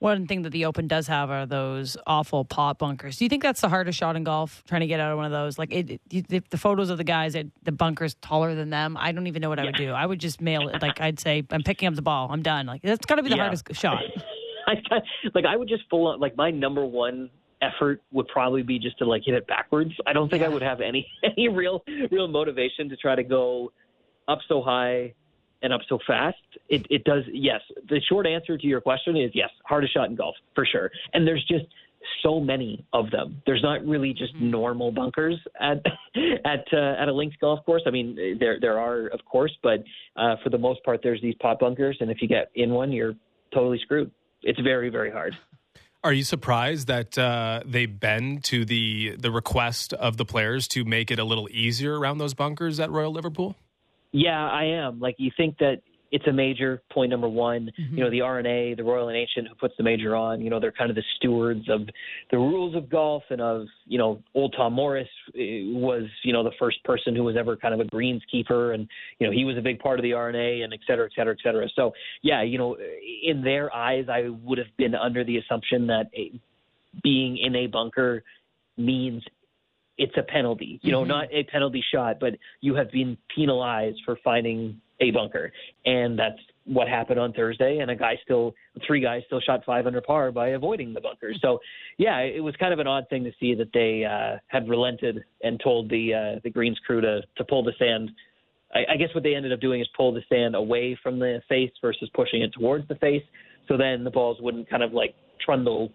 One thing that the Open does have are those awful pot bunkers. Do you think that's the hardest shot in golf? Trying to get out of one of those, like it, it, the, photos of the guys at the bunkers taller than them. I don't even know what I would do. I would just mail it. Like I'd say, I'm picking up the ball. I'm done. Like that's got to be the Yeah. hardest shot. I like I would just full on like my number one effort would probably be just to like hit it backwards. I don't think I would have any any real real motivation to try to go up so high and up so fast. It it does yes. The short answer to your question is yes, hardest shot in golf for sure. And there's just so many of them. There's not really just normal bunkers at at uh, at a links golf course. I mean, there there are of course, but uh, for the most part, there's these pot bunkers, and if you get in one, you're totally screwed. It's very very hard. Are you surprised that uh, they bend to the the request of the players to make it a little easier around those bunkers at Royal Liverpool? Yeah, I am. Like you think that it's a major point number one. Mm-hmm. You know, the R&A, the Royal and Ancient, who puts the major on. You know, they're kind of the stewards of the rules of golf and of you know, old Tom Morris eh, was you know the first person who was ever kind of a greenskeeper, and you know he was a big part of the R&A and et cetera, et cetera, et cetera. So yeah, you know, eh, in their eyes, I would have been under the assumption that eh, being in a bunker means it's a penalty. You know, Mhm. not a penalty shot, but you have been penalized for finding a bunker, and that's what happened on Thursday. And a guy still, three guys still shot five under par by avoiding the bunker. So, yeah, it was kind of an odd thing to see that they uh, had relented and told the uh, the greens crew to to pull the sand. I, I guess what they ended up doing is pull the sand away from the face versus pushing it towards the face. So then the balls wouldn't kind of like trundle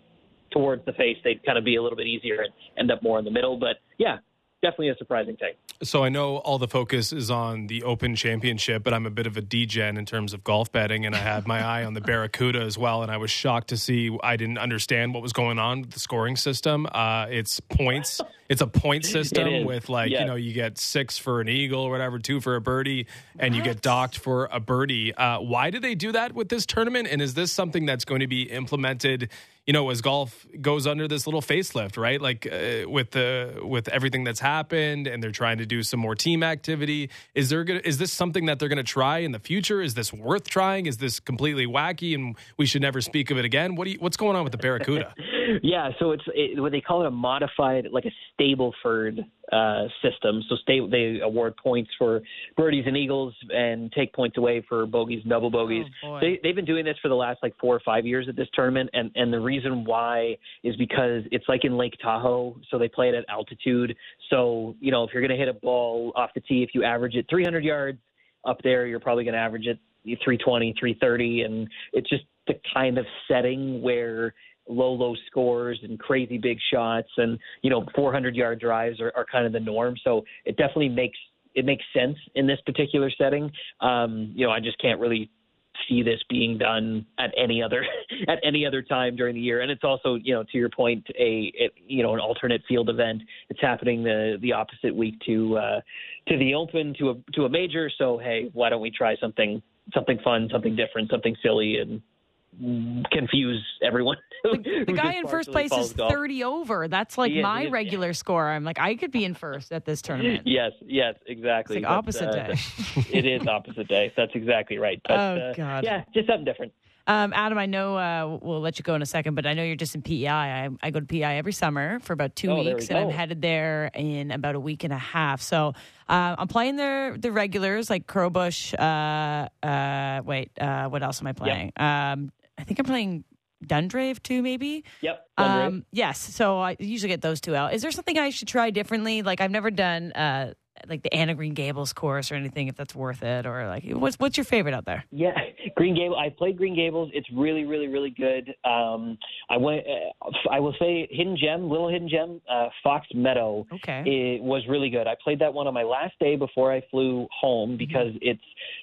towards the face. They'd kind of be a little bit easier and end up more in the middle. But yeah, definitely a surprising thing. So I know all the focus is on the Open Championship, but I'm a bit of a degen in terms of golf betting, and I have my eye on the Barracuda as well. And I was shocked to see I didn't understand what was going on with the scoring system. Uh, it's points. It's a point system with like Yeah. you know you get six for an eagle or whatever, two for a birdie, and you get docked for a birdie. Uh, why do they do that with this tournament? And is this something that's going to be implemented? You know, as golf goes under this little facelift, right? Like uh, with the with everything that's happened, and they're trying to do some more team activity. Is there gonna, is this something that they're going to try in the future? Is this worth trying? Is this completely wacky, and we should never speak of it again? What you, what's going on with the Barracuda? Yeah, so it's it, what they call it a modified, like a Stableford uh, system. So sta- they award points for birdies and eagles and take points away for bogeys and double bogeys. Oh, they, they've been doing this for the last like four or five years at this tournament, and and the reason why is because it's like in Lake Tahoe, so they play it at altitude. So you know if you're going to hit a ball off the tee, if you average it 300 yards up there, you're probably going to average it 320, 330, and it's just the kind of setting where low, low scores and crazy big shots and, you know, 400 yard drives are, are kind of the norm. So it definitely makes it makes sense in this particular setting. Um, you know, I just can't really see this being done at any other at any other time during the year. And it's also, you know, to your point, a you know an alternate field event. It's happening the the opposite week to uh, to the Open to a to a major. So hey, why don't we try something something fun, something different, something silly, and confuse everyone. The, the guy in first place is golf. 30 over. That's like is, my regular score. I'm like, I could be in first at this tournament. Yes, yes, exactly. It's like But, opposite uh, day. it is opposite day. That's exactly right. But, Oh, uh, God. Yeah, just something different. Um, Adam, I know uh, we'll let you go in a second, but I know you're just in PEI. I, I go to PEI every summer for about two Oh, weeks, we and I'm headed there in about a week and a half. So uh, I'm playing the the regulars like Crowbush. Uh, uh, wait, uh, what else am I playing? Um, I think I'm playing Dundarave too, maybe. Yep. Dundarave. Um, yes. So I usually get those two out. Is there something I should try differently? Like I've never done uh, like the Anna Green Gables course or anything. If that's worth it, or like what's what's your favorite out there? Yeah, Green Gables. I played Green Gables. It's really, really, really good. Um, I went. Uh, I will say Hidden Gem, Little Hidden Gem, uh, Fox Meadow. Okay. It was really good. I played that one on my last day before I flew home because it's it,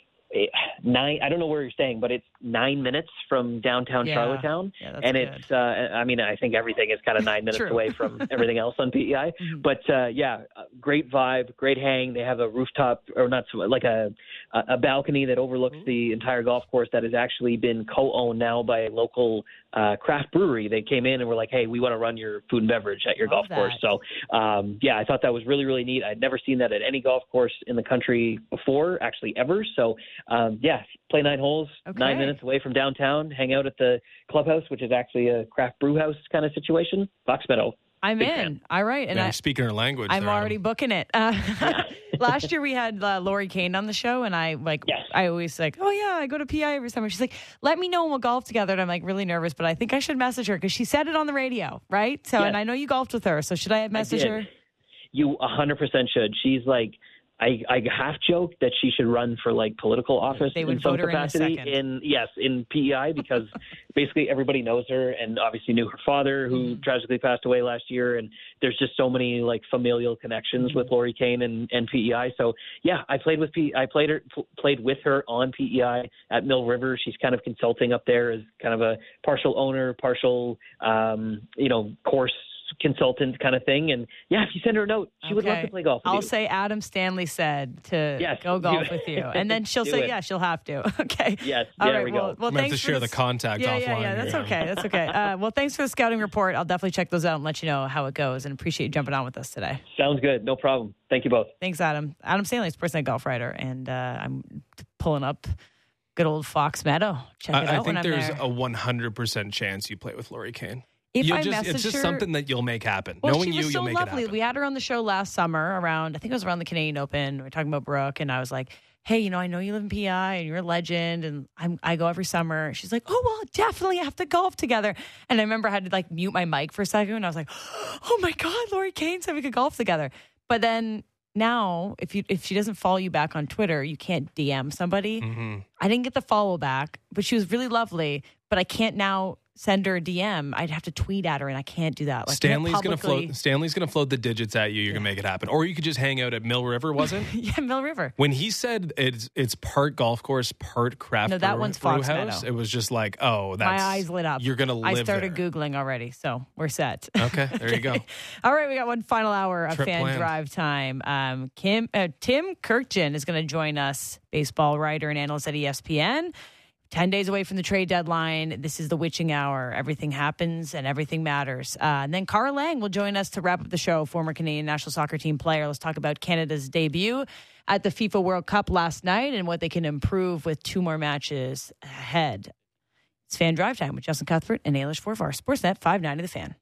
nine. I don't know where you're staying, but it's nine minutes from downtown Yeah. Charlottetown, Yeah, and good. it's. Uh, I mean, I think everything is kind of nine minutes away from everything else on PEI. Mhm. But uh, yeah, uh, great vibe, great hang. They have a rooftop, or not so- like a a balcony that overlooks the entire golf course that has actually been co-owned now by a local uh, craft brewery. They came in and were like, "Hey, we want to run your food and beverage at your Love golf course." So um, yeah, I thought that was really really neat. I'd never seen that at any golf course in the country before, actually ever. So um, yeah, play nine holes, Okay. nine minutes away from downtown, hang out at the clubhouse, which is actually a craft brew house kind of situation. Fox Meadow. I'm Big in. fan. All right, and Man, I, you're speaking her language. I'm there, Adam. already booking it. Uh, last year we had uh, Lori Kane on the show, and I like Yes. I always like, oh yeah, I go to PI every summer. She's like, let me know and we'll golf together. And I'm like really nervous, but I think I should message her because she said it on the radio, right? So, Yes. and I know you golfed with her, so should I message did. her? You 100% should. She's like, I, I half joke that she should run for like political office They would in some vote her in capacity in yes in PEI because basically everybody knows her and obviously knew her father who Mm-hmm. tragically passed away last year and there's just so many like familial connections Mm-hmm. with Lori Kane and, and PEI so yeah I played with P I played her p- played with her on PEI at Mill River she's kind of consulting up there as kind of a partial owner partial um, you know course consultant kind of thing and yeah if you send her a note she would love to play golf with I'll you. say Adam Stanley said to Yes, go golf with you, and then she'll say it. yeah, she'll have to. Okay. Yes, All there right, we well, go. well, I'm gonna have thanks to share this- the contact yeah, offline. Yeah, yeah, that's here. okay. That's okay. Uh, well, thanks for the scouting report. I'll definitely check those out and let you know how it goes and appreciate you jumping on with us today. sounds good no problem thank you both Thanks, Adam. Adam Stanley is Sportsnet Golf Writer, and uh, I'm pulling up good old Fox Meadow. Check it I, I out when think I'm there's there. a 100% chance you play with Lori Kane. If You'll I just, message it's just her, something that you'll make happen. well, Knowing she you, was so you'll make lovely. it happen. We had her on the show last summer around, I think it was around the Canadian Open. We were talking about Brooke, and I was like, "Hey, you know, I know you live in PI, and you're a legend, and I'm, I go every summer." She's like, "Oh, well, definitely have to golf together." And I remember I had to like mute my mic for a second, and I was like, "Oh my God, Lori Kane said we could golf together." But then now, if you if she doesn't follow you back on Twitter, you can't DM somebody. Mhm. I didn't get the follow back, but she was really lovely. But I can't now send her a DM. I'd have to tweet at her, and I can't do that. Like, Stanley's gonna gonna float. Stanley's gonna float the digits at you. You're gonna make it happen, or you could just hang out at Mill River. Was it? yeah, Mill River. when he said it's it's part golf course, part craft. No, that brew- one's Fox house, Meadow. It was just like, oh, that's My eyes lit up. You're gonna live I started there. googling already, so we're set. Okay, there you go. All right, we got one final hour of Trip fan planned. drive time. Um, Kim uh, Tim Kurkjian is going to join us, baseball writer and analyst at ESPN. Ten days away from the trade deadline. This is the witching hour. Everything happens and everything matters. Uh, and then Kara Lang will join us to wrap up the show. Former Canadian national soccer team player. Let's talk about Canada's debut at the FIFA World Cup last night and what they can improve with two more matches ahead. It's fan drive time with Justin Cuthbert and Ailish Forfar. Sportsnet 590 The Fan.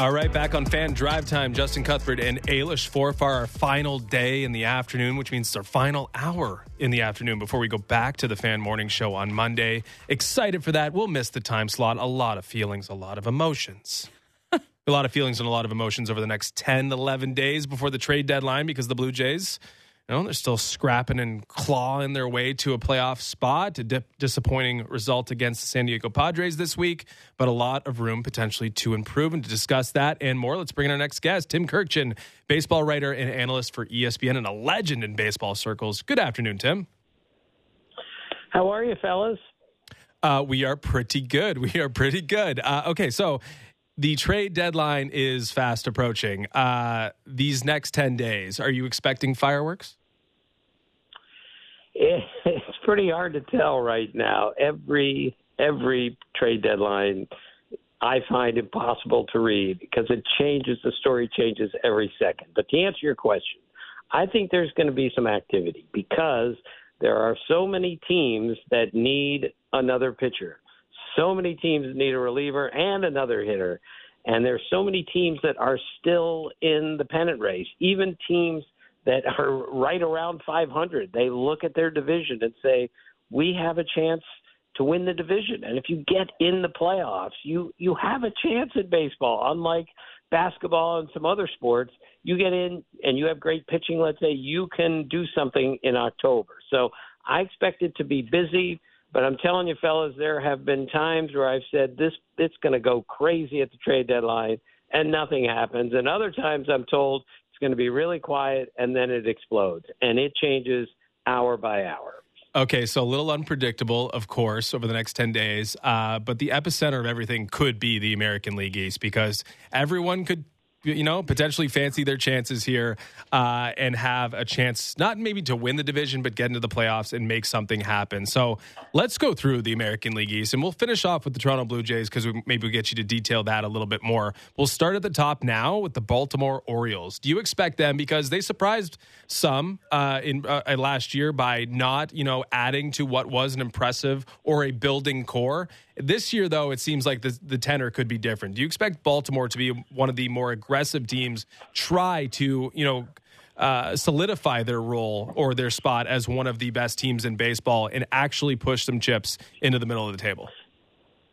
All right, back on fan drive time. Justin Cuthbert and Ailish for our final day in the afternoon, which means it's our final hour in the afternoon before we go back to the fan morning show on Monday. Excited for that. We'll miss the time slot. A lot of feelings, a lot of emotions. a lot of feelings and a lot of emotions over the next 10, 11 days before the trade deadline because the Blue Jays know, they're still scrapping and clawing their way to a playoff spot. A dip, disappointing result against the San Diego Padres this week, but a lot of room potentially to improve. And to discuss that and more, let's bring in our next guest, Tim Kurkjian, baseball writer and analyst for ESPN and a legend in baseball circles. Good afternoon, Tim. How are you, fellas? Uh, we are pretty good. We are pretty good. Uh, okay, so the trade deadline is fast approaching. Uh, these next 10 days, are you expecting fireworks? it's pretty hard to tell right now. Every every trade deadline I find impossible to read because it changes the story changes every second. But to answer your question, I think there's going to be some activity because there are so many teams that need another pitcher. So many teams need a reliever and another hitter. And there's so many teams that are still in the pennant race, even teams – that are right around 500. They look at their division and say, "We have a chance to win the division." And if you get in the playoffs, you you have a chance in baseball. Unlike basketball and some other sports, you get in and you have great pitching. Let's say you can do something in October. So I expect it to be busy. But I'm telling you, fellas, there have been times where I've said this it's going to go crazy at the trade deadline, and nothing happens. And other times I'm told going to be really quiet, and then it explodes, and it changes hour by hour. Okay, so a little unpredictable, of course, over the next 10 days. Uh, but the epicenter of everything could be the American League East because everyone could you know, potentially fancy their chances here uh, and have a chance, not maybe to win the division, but get into the playoffs and make something happen. So let's go through the American League East and we'll finish off with the Toronto Blue Jays because we, maybe we'll get you to detail that a little bit more. We'll start at the top now with the Baltimore Orioles. Do you expect them because they surprised some uh, in uh, last year by not, you know, adding to what was an impressive or a building core? This year, though, it seems like the, the tenor could be different. Do you expect Baltimore to be one of the more aggressive teams, try to, you know, uh, solidify their role or their spot as one of the best teams in baseball and actually push some chips into the middle of the table?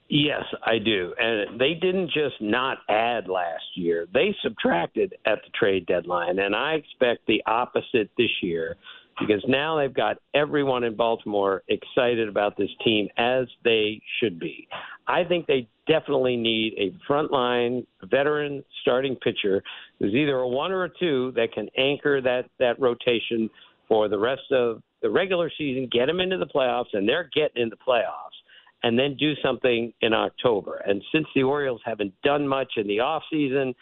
Yes, I do. And they didn't just not add last year, they subtracted at the trade deadline. And I expect the opposite this year because now they've got everyone in Baltimore excited about this team as they should be. I think they definitely need a frontline veteran starting pitcher who's either a one or a two that can anchor that that rotation for the rest of the regular season, get them into the playoffs, and they're getting in the playoffs, and then do something in October. And since the Orioles haven't done much in the off season,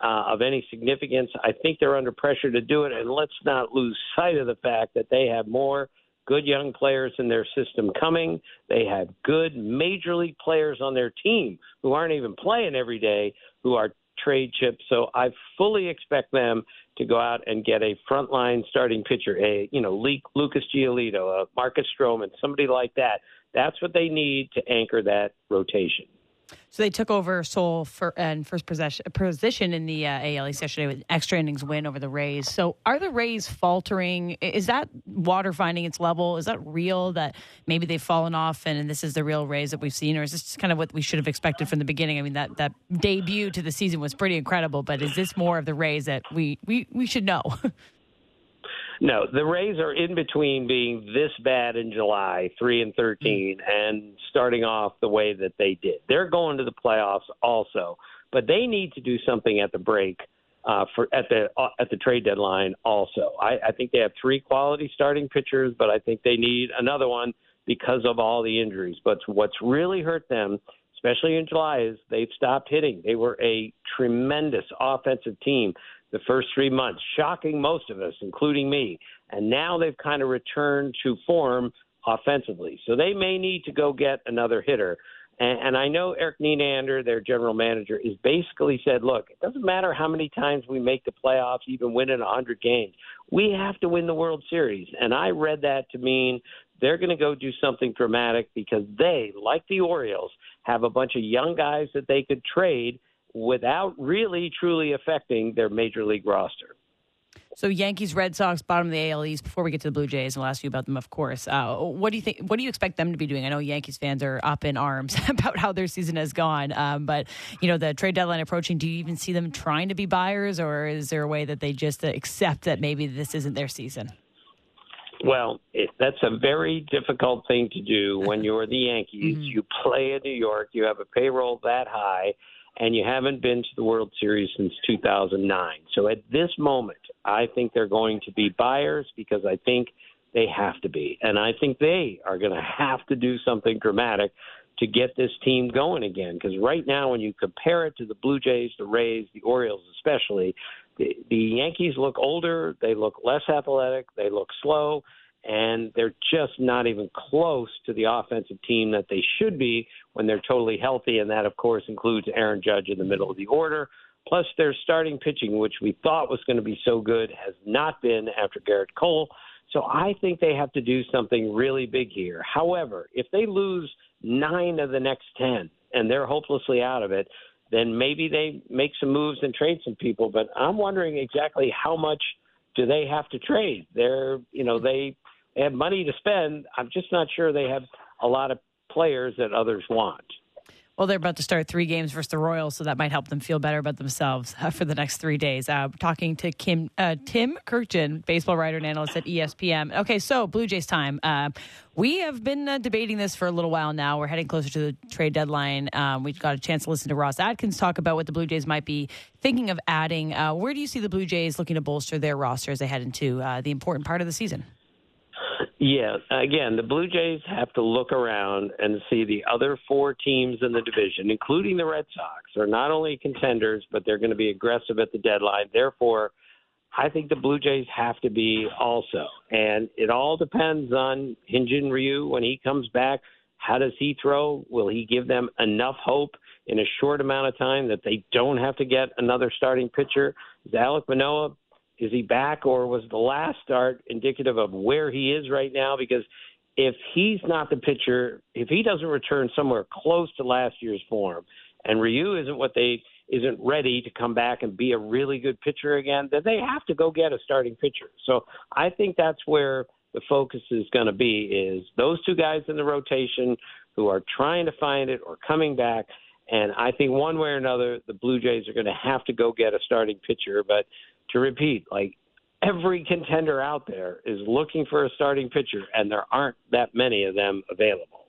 uh, of any significance. I think they're under pressure to do it, and let's not lose sight of the fact that they have more good young players in their system coming. They have good major league players on their team who aren't even playing every day, who are trade chips. So I fully expect them to go out and get a frontline starting pitcher, a you know Lucas Giolito, a Marcus Stroman, somebody like that. That's what they need to anchor that rotation. So they took over sole for, and first position in the uh, AL East yesterday with extra innings win over the Rays. So are the Rays faltering? Is that water finding its level? Is that real that maybe they've fallen off and, and this is the real Rays that we've seen, or is this kind of what we should have expected from the beginning? I mean, that that debut to the season was pretty incredible, but is this more of the Rays that we we we should know? No, the Rays are in between being this bad in July, three and thirteen, and starting off the way that they did. They're going to the playoffs also, but they need to do something at the break uh, for at the uh, at the trade deadline. Also, I, I think they have three quality starting pitchers, but I think they need another one because of all the injuries. But what's really hurt them, especially in July, is they've stopped hitting. They were a tremendous offensive team the first three months, shocking most of us, including me. And now they've kind of returned to form offensively. So they may need to go get another hitter. And, and I know Erik Neander, their general manager, is basically said, look, it doesn't matter how many times we make the playoffs, even winning 100 games. We have to win the World Series. And I read that to mean they're going to go do something dramatic because they, like the Orioles, have a bunch of young guys that they could trade without really truly affecting their major league roster. So Yankees, Red Sox, bottom of the AL East. Before we get to the Blue Jays, and I'll ask you about them, of course. Uh, what do you think? What do you expect them to be doing? I know Yankees fans are up in arms about how their season has gone, um, but you know the trade deadline approaching. Do you even see them trying to be buyers, or is there a way that they just accept that maybe this isn't their season? Well, it, that's a very difficult thing to do when you're the Yankees. Mm-hmm. You play in New York, you have a payroll that high, and you haven't been to the World Series since 2009. So at this moment, I think they're going to be buyers because I think they have to be. And I think they are going to have to do something dramatic to get this team going again. Because right now, when you compare it to the Blue Jays, the Rays, the Orioles, especially, the, the Yankees look older, they look less athletic, they look slow, and they're just not even close to the offensive team that they should be when they're totally healthy. And that, of course, includes Aaron Judge in the middle of the order. Plus, their starting pitching, which we thought was going to be so good, has not been after Gerrit Cole. So I think they have to do something really big here. However, if they lose nine of the next 10 and they're hopelessly out of it, then maybe they make some moves and trade some people. But I'm wondering exactly how much do they have to trade? They're, you know, they have money to spend. I'm just not sure they have a lot of players that others want. Well, they're about to start three games versus the Royals, so that might help them feel better about themselves uh, for the next three days. Uh, talking to Kim, uh, Tim Kurkjian, baseball writer and analyst at ESPN. Okay, so Blue Jays time. Uh, we have been uh, debating this for a little while now. We're heading closer to the trade deadline. Um, we've got a chance to listen to Ross Atkins talk about what the Blue Jays might be thinking of adding. Uh, where do you see the Blue Jays looking to bolster their roster as they head into the important part of the season? Yeah, again, the Blue Jays have to look around and see the other four teams in the division, including the Red Sox, are not only contenders, but they're going to be aggressive at the deadline. Therefore, I think the Blue Jays have to be also. And it all depends on Hyun-Jin Ryu when he comes back. How does he throw? Will he give them enough hope in a short amount of time that they don't have to get another starting pitcher? Is Alek Manoah is he back, or was the last start indicative of where he is right now? Because if he's not the pitcher, if he doesn't return somewhere close to last year's form, and Ryu isn't what they isn't ready to come back and be a really good pitcher again, then they have to go get a starting pitcher. So I think that's where the focus is going to be is those two guys in the rotation who are trying to find it or coming back. And I think one way or another, the Blue Jays are going to have to go get a starting pitcher. But to repeat, like every contender out there is looking for a starting pitcher, and there aren't that many of them available.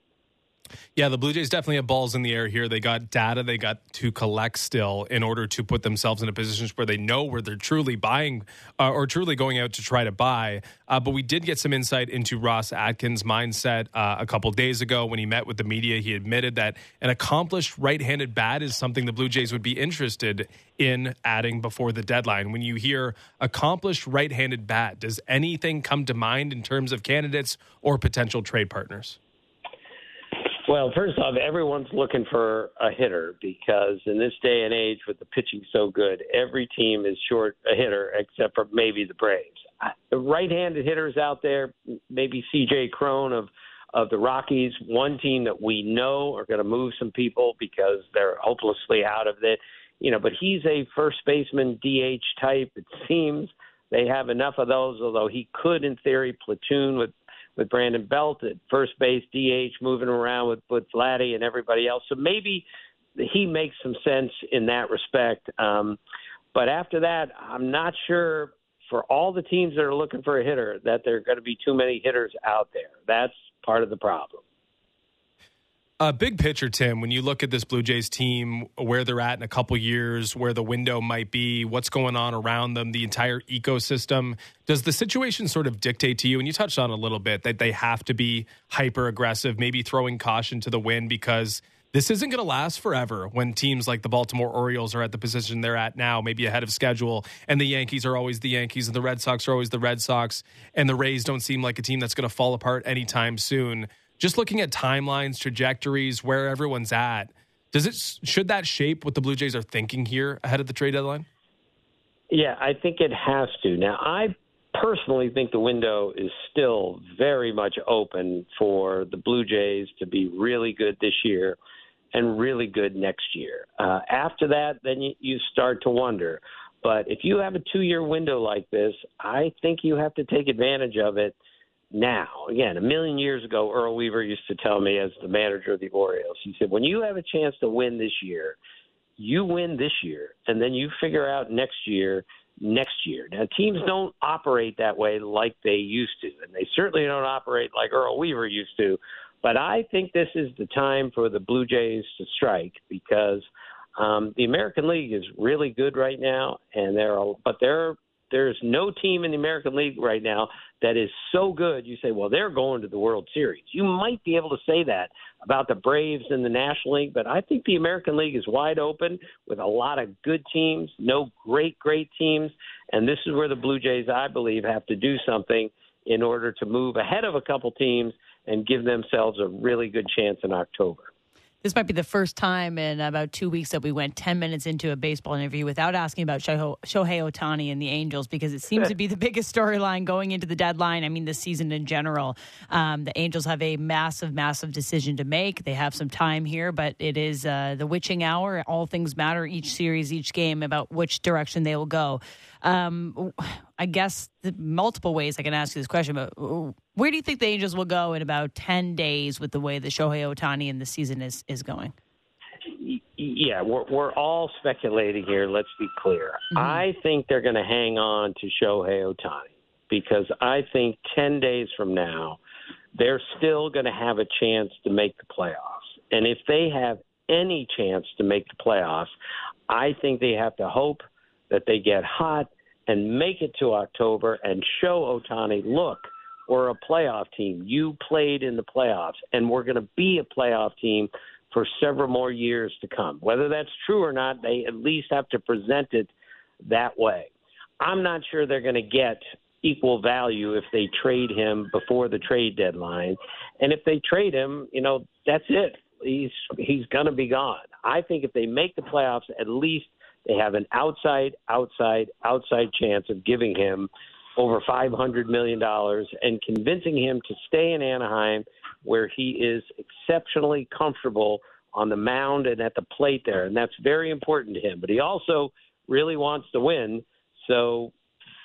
Yeah, the Blue Jays definitely have balls in the air here. They got data they got to collect still in order to put themselves in a position where they know where they're truly buying uh, or truly going out to try to buy. Uh, but we did get some insight into Ross Atkins' mindset uh, a couple days ago when he met with the media. He admitted that an accomplished right handed bat is something the Blue Jays would be interested in adding before the deadline. When you hear accomplished right handed bat, does anything come to mind in terms of candidates or potential trade partners? Well, first off, everyone's looking for a hitter because in this day and age, with the pitching so good, every team is short a hitter except for maybe the Braves. The right-handed hitters out there, maybe C.J. Cron of of the Rockies, one team that we know are going to move some people because they're hopelessly out of it. You know, but he's a first baseman DH type. It seems they have enough of those, although he could, in theory, platoon with with Brandon Belt at first base, DH, moving around with with Vladdy and everybody else. So maybe he makes some sense in that respect. Um, but after that, I'm not sure for all the teams that are looking for a hitter that there are going to be too many hitters out there. That's part of the problem. Uh, big picture, Tim, when you look at this Blue Jays team, where they're at in a couple years, where the window might be, what's going on around them, the entire ecosystem, does the situation sort of dictate to you? And you touched on a little bit that they have to be hyper aggressive, maybe throwing caution to the wind because this isn't going to last forever when teams like the Baltimore Orioles are at the position they're at now, maybe ahead of schedule, and the Yankees are always the Yankees, and the Red Sox are always the Red Sox, and the Rays don't seem like a team that's going to fall apart anytime soon just looking at timelines, trajectories, where everyone's at, does it should that shape what the Blue Jays are thinking here ahead of the trade deadline? Yeah, I think it has to. Now, I personally think the window is still very much open for the Blue Jays to be really good this year. and really good next year. Uh, after that, then you, you start to wonder. But if you have a two year window like this, I think you have to take advantage of it now. Again, a million years ago, Earl Weaver used to tell me as the manager of the Orioles, he said, when you have a chance to win this year, you win this year, and then you figure out next year next year. Now, teams don't operate that way like they used to, and they certainly don't operate like Earl Weaver used to. But I think this is the time for the Blue Jays to strike because um, the American League is really good right now, and there are, but there there's no team in the American League right now that is so good. You say, well, they're going to the World Series. You might be able to say that about the Braves in the National League, but I think the American League is wide open with a lot of good teams, no great, great teams. And this is where the Blue Jays, I believe, have to do something in order to move ahead of a couple teams and give themselves a really good chance in October. This might be the first time in about two weeks that we went 10 minutes into a baseball interview without asking about Shohei Ohtani and the Angels because it seems to be the biggest storyline going into the deadline. I mean, the season in general. Um, the Angels have a massive, massive decision to make. They have some time here, but it is uh, the witching hour. All things matter each series, each game about which direction they will go. Um, I guess the multiple ways I can ask you this question, but where do you think the Angels will go in about 10 days with the way the Shohei Ohtani and the season is, is going? Yeah, we're, we're all speculating here. Let's be clear. Mm-hmm. I think they're going to hang on to Shohei Ohtani because I think 10 days from now, they're still going to have a chance to make the playoffs. And if they have any chance to make the playoffs, I think they have to hope that they get hot and make it to October and show Ohtani, look, we're a playoff team. You played in the playoffs, and we're going to be a playoff team for several more years to come. Whether that's true or not, they at least have to present it that way. I'm not sure they're going to get equal value if they trade him before the trade deadline. And if they trade him, you know, that's it. He's he's going to be gone. I think if they make the playoffs, at least they have an outside, outside, outside chance of giving him over $500 million and convincing him to stay in Anaheim where he is exceptionally comfortable on the mound and at the plate there. And that's very important to him. But he also really wants to win. So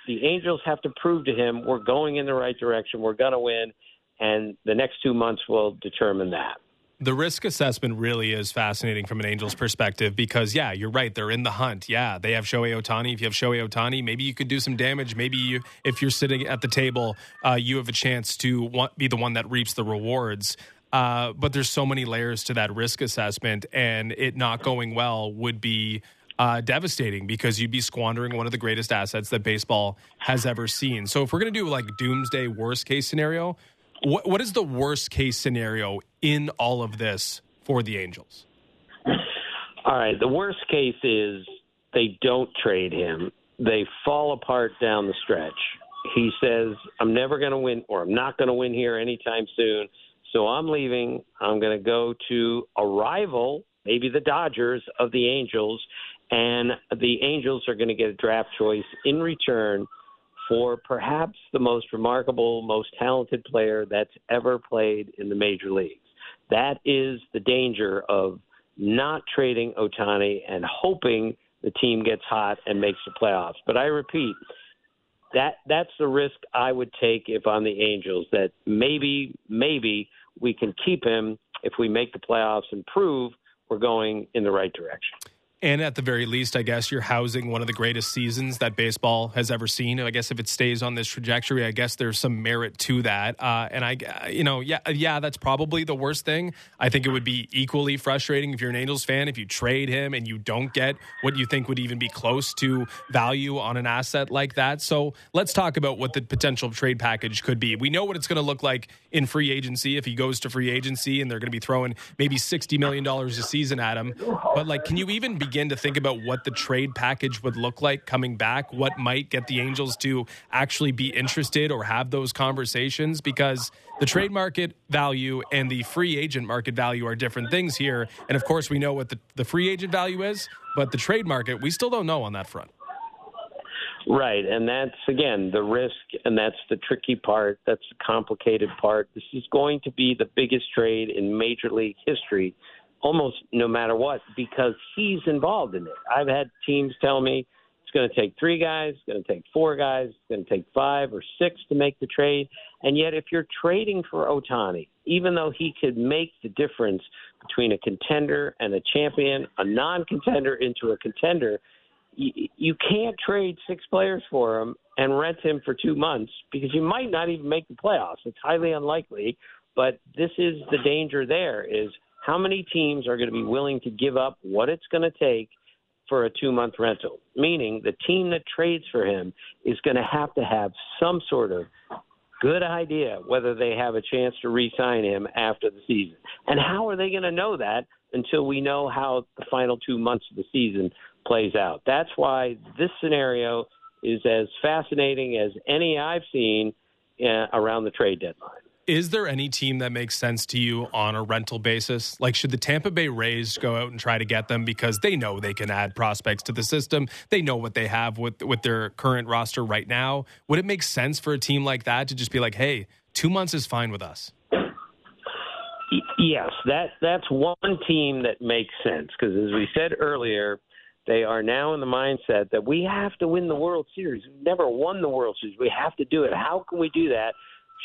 the Angels have to prove to him we're going in the right direction, we're going to win. And the next two months will determine that the risk assessment really is fascinating from an Angels perspective because, yeah, you're right. They're in the hunt. Yeah, they have Shohei Ohtani. If you have Shohei Ohtani, maybe you could do some damage. Maybe you, if you're sitting at the table, uh, you have a chance to want, be the one that reaps the rewards. Uh, but there's so many layers to that risk assessment, and it not going well would be uh, devastating because you'd be squandering one of the greatest assets that baseball has ever seen. So if we're going to do like doomsday worst case scenario, what, what is the worst case scenario in all of this for the Angels? All right. The worst case is they don't trade him. They fall apart down the stretch. He says, I'm never going to win, or I'm not going to win here anytime soon. So I'm leaving. I'm going to go to a rival, maybe the Dodgers of the Angels, and the Angels are going to get a draft choice in return for perhaps the most remarkable, most talented player that's ever played in the major leagues. That is the danger of not trading Ohtani and hoping the team gets hot and makes the playoffs. But I repeat, that that's the risk I would take if I'm the Angels. That maybe maybe we can keep him if we make the playoffs and prove we're going in the right direction. And at the very least, I guess you're housing one of the greatest seasons that baseball has ever seen. I guess if it stays on this trajectory, I guess there's some merit to that. Uh, and I, you know, yeah, yeah, that's probably the worst thing. I think it would be equally frustrating if you're an Angels fan if you trade him and you don't get what you think would even be close to value on an asset like that. So let's talk about what the potential trade package could be. We know what it's going to look like in free agency if he goes to free agency and they're going to be throwing maybe $60 million a season at him. But like, can you even begin to think about what the trade package would look like coming back? What might get the Angels to actually be interested or have those conversations? Because the trade market value and the free agent market value are different things here. And of course, we know what the, the free agent value is, but the trade market, we still don't know on that front. Right, and that's again the risk, and that's the tricky part. That's the complicated part. This is going to be the biggest trade in Major League history almost no matter what because he's involved in it. I've had teams tell me it's going to take three guys, it's going to take four guys, it's going to take five or six to make the trade. And yet, if you're trading for Ohtani, even though he could make the difference between a contender and a champion, a non contender into a contender, you, you can't trade six players for him and rent him for two months because you might not even make the playoffs. It's highly unlikely. But this is the danger there is how many teams are going to be willing to give up what it's going to take for a two month rental? Meaning the team that trades for him is going to have to have some sort of good idea whether they have a chance to re sign him after the season. And how are they going to know that until we know how the final two months of the season plays out? That's why this scenario is as fascinating as any I've seen uh, around the trade deadline. Is there any team that makes sense to you on a rental basis? Like, should the Tampa Bay Rays go out and try to get them because they know they can add prospects to the system? They know what they have with with their current roster right now. Would it make sense for a team like that to just be like, "Hey, two months is fine with us"? Yes, that that's one team that makes sense because, as we said earlier, they are now in the mindset that we have to win the World Series. We've never won the World Series. We have to do it. How can we do that?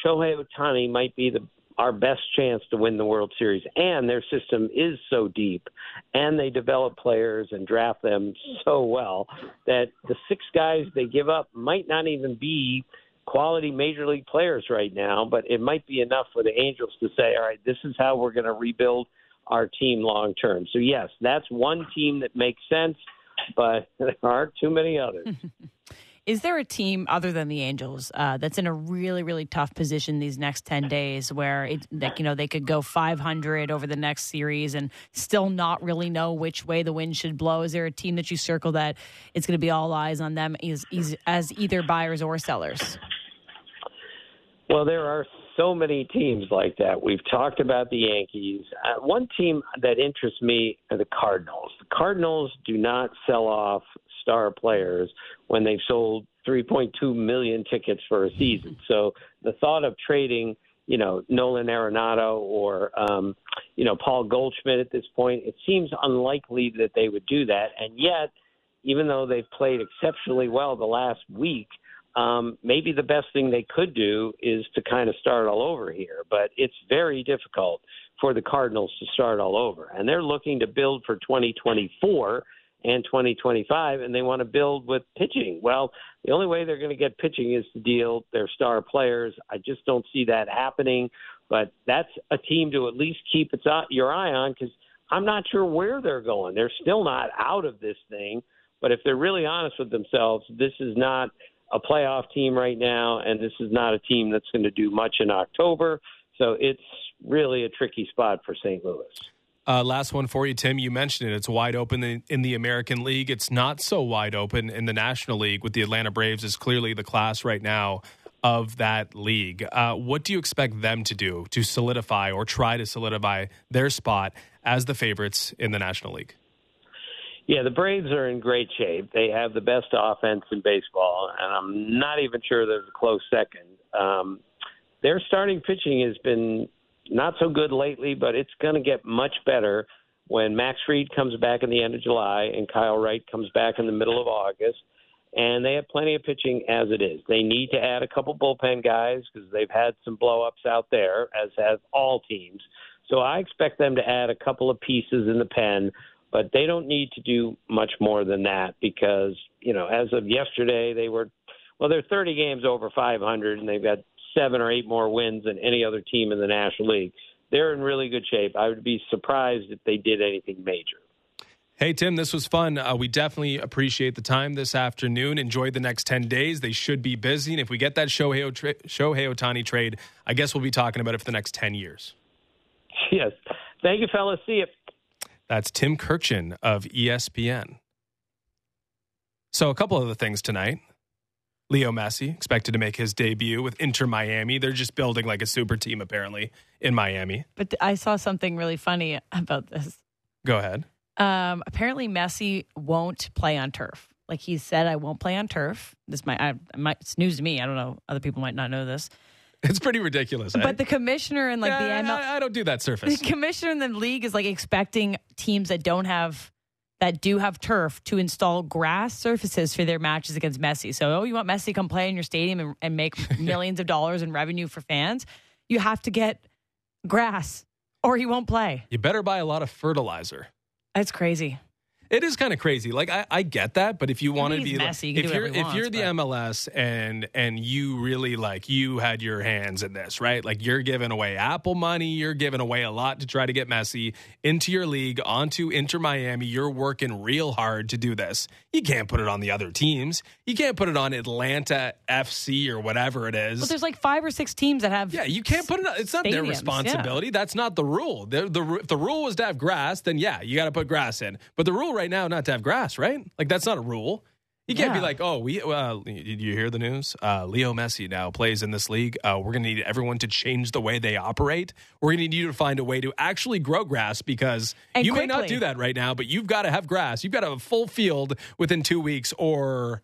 Shohei Ohtani might be the our best chance to win the World Series. And their system is so deep, and they develop players and draft them so well that the six guys they give up might not even be quality major league players right now, but it might be enough for the Angels to say, all right, this is how we're going to rebuild our team long term. So, yes, that's one team that makes sense, but there aren't too many others. Is there a team other than the Angels uh, that's in a really, really tough position these next ten days, where it, like you know they could go 500 over the next series and still not really know which way the wind should blow? Is there a team that you circle that it's going to be all eyes on them as, as either buyers or sellers? Well, there are so many teams like that. We've talked about the Yankees. Uh, one team that interests me are the Cardinals. The Cardinals do not sell off star players when they've sold 3.2 million tickets for a season. So the thought of trading, you know, Nolan Arenado or um, you know Paul Goldschmidt at this point, it seems unlikely that they would do that. And yet, even though they've played exceptionally well the last week, um, maybe the best thing they could do is to kind of start all over here. But it's very difficult for the Cardinals to start all over, and they're looking to build for 2024 and 2025, and they want to build with pitching. Well, the only way they're going to get pitching is to deal their star players. I just don't see that happening, but that's a team to at least keep its eye, your eye on because I'm not sure where they're going. They're still not out of this thing, but if they're really honest with themselves, this is not a playoff team right now, and this is not a team that's going to do much in October. So it's really a tricky spot for St. Louis. Uh, last one for you, Tim. You mentioned it. It's wide open in, in, the American League. It's not so wide open in the National League with the Atlanta Braves is clearly the class right now of that league. Uh, what do you expect them to do to solidify or try to solidify their spot as the favorites in the National League? Yeah, the Braves are in great shape. They have the best offense in baseball, and I'm not even sure there's a close second. Um, their starting pitching has been not so good lately, but it's going to get much better when Max Fried comes back in the end of July and Kyle Wright comes back in the middle of August. And they have plenty of pitching as it is. They need to add a couple bullpen guys because they've had some blowups out there, as have all teams. So I expect them to add a couple of pieces in the pen, but they don't need to do much more than that because, you know, as of yesterday, they were, well, they're 30 games over 500 and they've got seven or eight more wins than any other team in the National League. They're in really good shape. I would be surprised if they did anything major. Hey, Tim, this was fun. Uh, we definitely appreciate the time this afternoon. Enjoy the next 10 days. They should be busy. And if we get that Shohei, tra- Shohei Ohtani trade, I guess we'll be talking about it for the next 10 years. Yes. Thank you, fellas. See you. That's Tim Kurkjian of ESPN. So, a couple of the things tonight. Leo Messi expected to make his debut with Inter Miami. They're just building like a super team apparently in Miami. But I saw something really funny about this. Go ahead. Um, apparently, Messi won't play on turf. Like he said, I won't play on turf. This might, I, might, it's news to me. I don't know. Other people might not know this. It's pretty ridiculous. eh? But the commissioner and like Yeah, the ML, I, I don't do that surface. the commissioner in the league is like expecting teams that don't have that do have turf to install grass surfaces for their matches against Messi. So, oh, you want Messi to come play in your stadium and, and make millions of dollars in revenue for fans? You have to get grass, or he won't play. You better buy a lot of fertilizer. That's crazy. It is kind of crazy. Like I, I get that, but if you want to be like, messy. He can if do you're if you're the MLS and and you really like you had your hands in this, right? Like you're giving away Apple money, you're giving away a lot to try to get Messi into your league, onto Inter Miami. You're working real hard to do this. You can't put it on the other teams. You can't put it on Atlanta FC or whatever it is. But there's like five or six teams that have. Yeah, you can't put it. It's not their Stadiums, responsibility. That's not the rule. The, the if the rule was to have grass, then yeah, you got to put grass in. But the rule right now not to have grass, right? Like that's not a rule. You can't be like, oh, we. Uh, did you hear the news? Uh, Leo Messi now plays in this league. Uh, we're going to need everyone to change the way they operate. We're going to need you to find a way to actually grow grass because And you may not do that right now. But you've got to have grass. You've got to have a full field within two weeks, or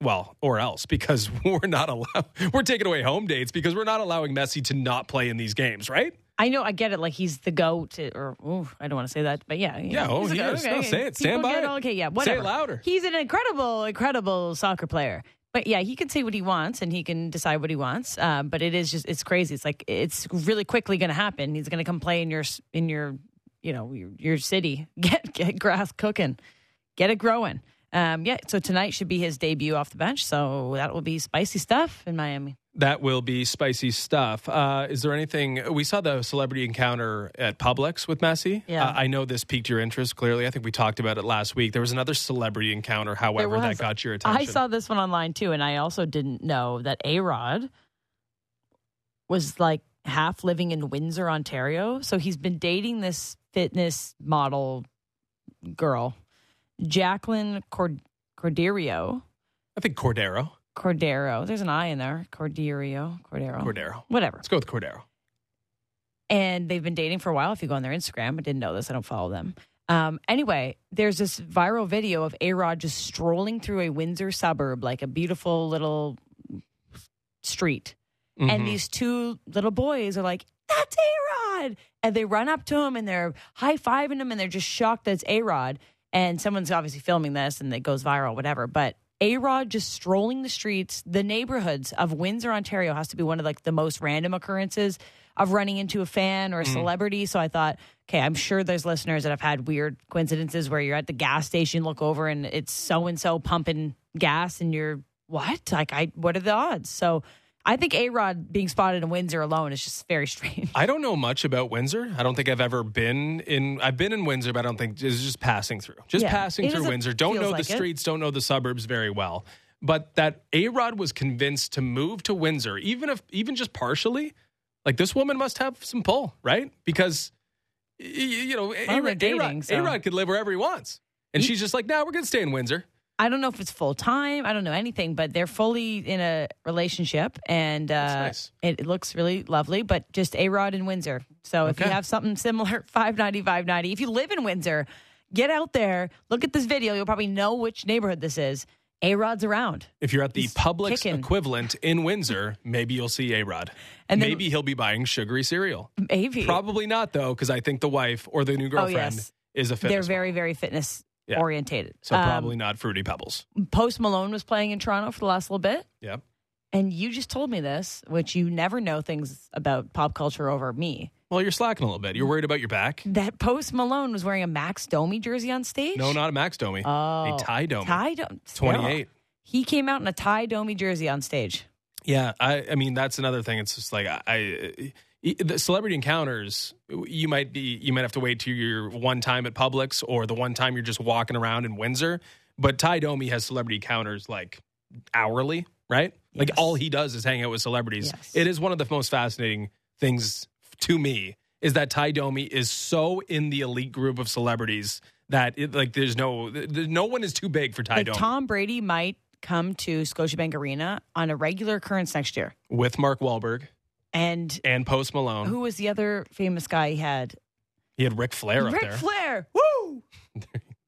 well, or else because we're not allowed. We're taking away home dates because we're not allowing Messi to not play in these games, right? I know, I get it. Like he's the goat, or ooh, I don't want to say that, but yeah, Yeah, oh, he's the he goat. is. No, say it. Stand People by it. all- Okay, yeah, Say it louder. He's an incredible, incredible soccer player. But yeah, he can say what he wants and he can decide what he wants. Um, but it is just it's crazy. It's like it's really quickly going to happen. He's going to come play in your in your you know your, your city. Get get grass cooking, get it growing. Um, yeah, so tonight should be his debut off the bench. So that will be spicy stuff in Miami. That will be spicy stuff. Uh, is there anything? We saw the celebrity encounter at Publix with Messi. Yeah. Uh, I know this piqued your interest. Clearly, I think we talked about it last week. There was another celebrity encounter, however, that got your attention. I saw this one online too, and I also didn't know that A Rod was like half living in Windsor, Ontario. So he's been dating this fitness model girl, Jacqueline Cord- Cordeiro. I think Cordero. Cordero. There's an I in there. Cordeiro. Cordero. Cordero. Whatever. Let's go with Cordero. and they've been dating for a while. If you go on their Instagram, I didn't know this. I don't follow them. Um, anyway, there's this viral video of A Rod just strolling through a Windsor suburb, like a beautiful little street. Mhm. And these two little boys are like, That's A Rod. And they run up to him and they're high fiving him and they're just shocked that it's A Rod. And someone's obviously filming this and it goes viral, whatever. But A Rod just strolling the streets, the neighborhoods of Windsor, Ontario has to be one of like the most random occurrences of running into a fan or a mm. celebrity. So I thought, okay, I'm sure there's listeners that have had weird coincidences where you're at the gas station, look over and it's so and so pumping gas and you're what? Like I what are the odds? So I think A Rod being spotted in Windsor alone is just very strange. I don't know much about Windsor. I don't think I've ever been in. I've been in Windsor, but I don't think it's just passing through. Just Yeah, passing through Windsor. Don't know like the it. streets. Don't know the suburbs very well. But that A Rod was convinced to move to Windsor, even if even just partially. Like this woman must have some pull, right? Because you know, Well, so- A Rod could live wherever he wants, and He- she's just like, "No, we're gonna stay in Windsor." I don't know if it's full time. I don't know anything, but they're fully in a relationship, and uh, nice. it, it looks really lovely. But just a Rod in Windsor. So if you have something similar, five ninety, five ninety. If you live in Windsor, get out there, look at this video. You'll probably know which neighborhood this is. A Rod's around. If you're at the He's Publix kicking. equivalent in Windsor, maybe you'll see A Rod. And then- maybe he'll be buying sugary cereal. Maybe Probably not though, because I think the wife or the new girlfriend Oh, yes. is a fitness. they're very, very fitness Yeah. orientated. so Um, probably not fruity pebbles. Post Malone was playing in Toronto for the last little bit. Yep. And you just told me this, which you never know things about pop culture over me. Well, you're slacking a little bit. You're worried about your back. That Post Malone was wearing a Max Domi jersey on stage. No, not a Max Domi. Oh, a Tie Domi. Tie Domi. 28. He came out in a Tie Domi jersey on stage. Yeah, I, I mean that's another thing. It's just like I, I the celebrity encounters. You might be you might have to wait to your one time at Publix or the one time you're just walking around in Windsor. But Tie Domi has celebrity encounters like hourly, right? Like all he does is hang out with celebrities. Yes. It is one of the most fascinating things to me is that Tie Domi is so in the elite group of celebrities that it, like there's no th- no one is too big for Tie Like Domi Tom Brady might come to Scotiabank Arena on a regular occurrence next year. with Mark Wahlberg And and Post Malone. who was the other famous guy he had? He had Ric Flair up Ric there. Flair. Woo! There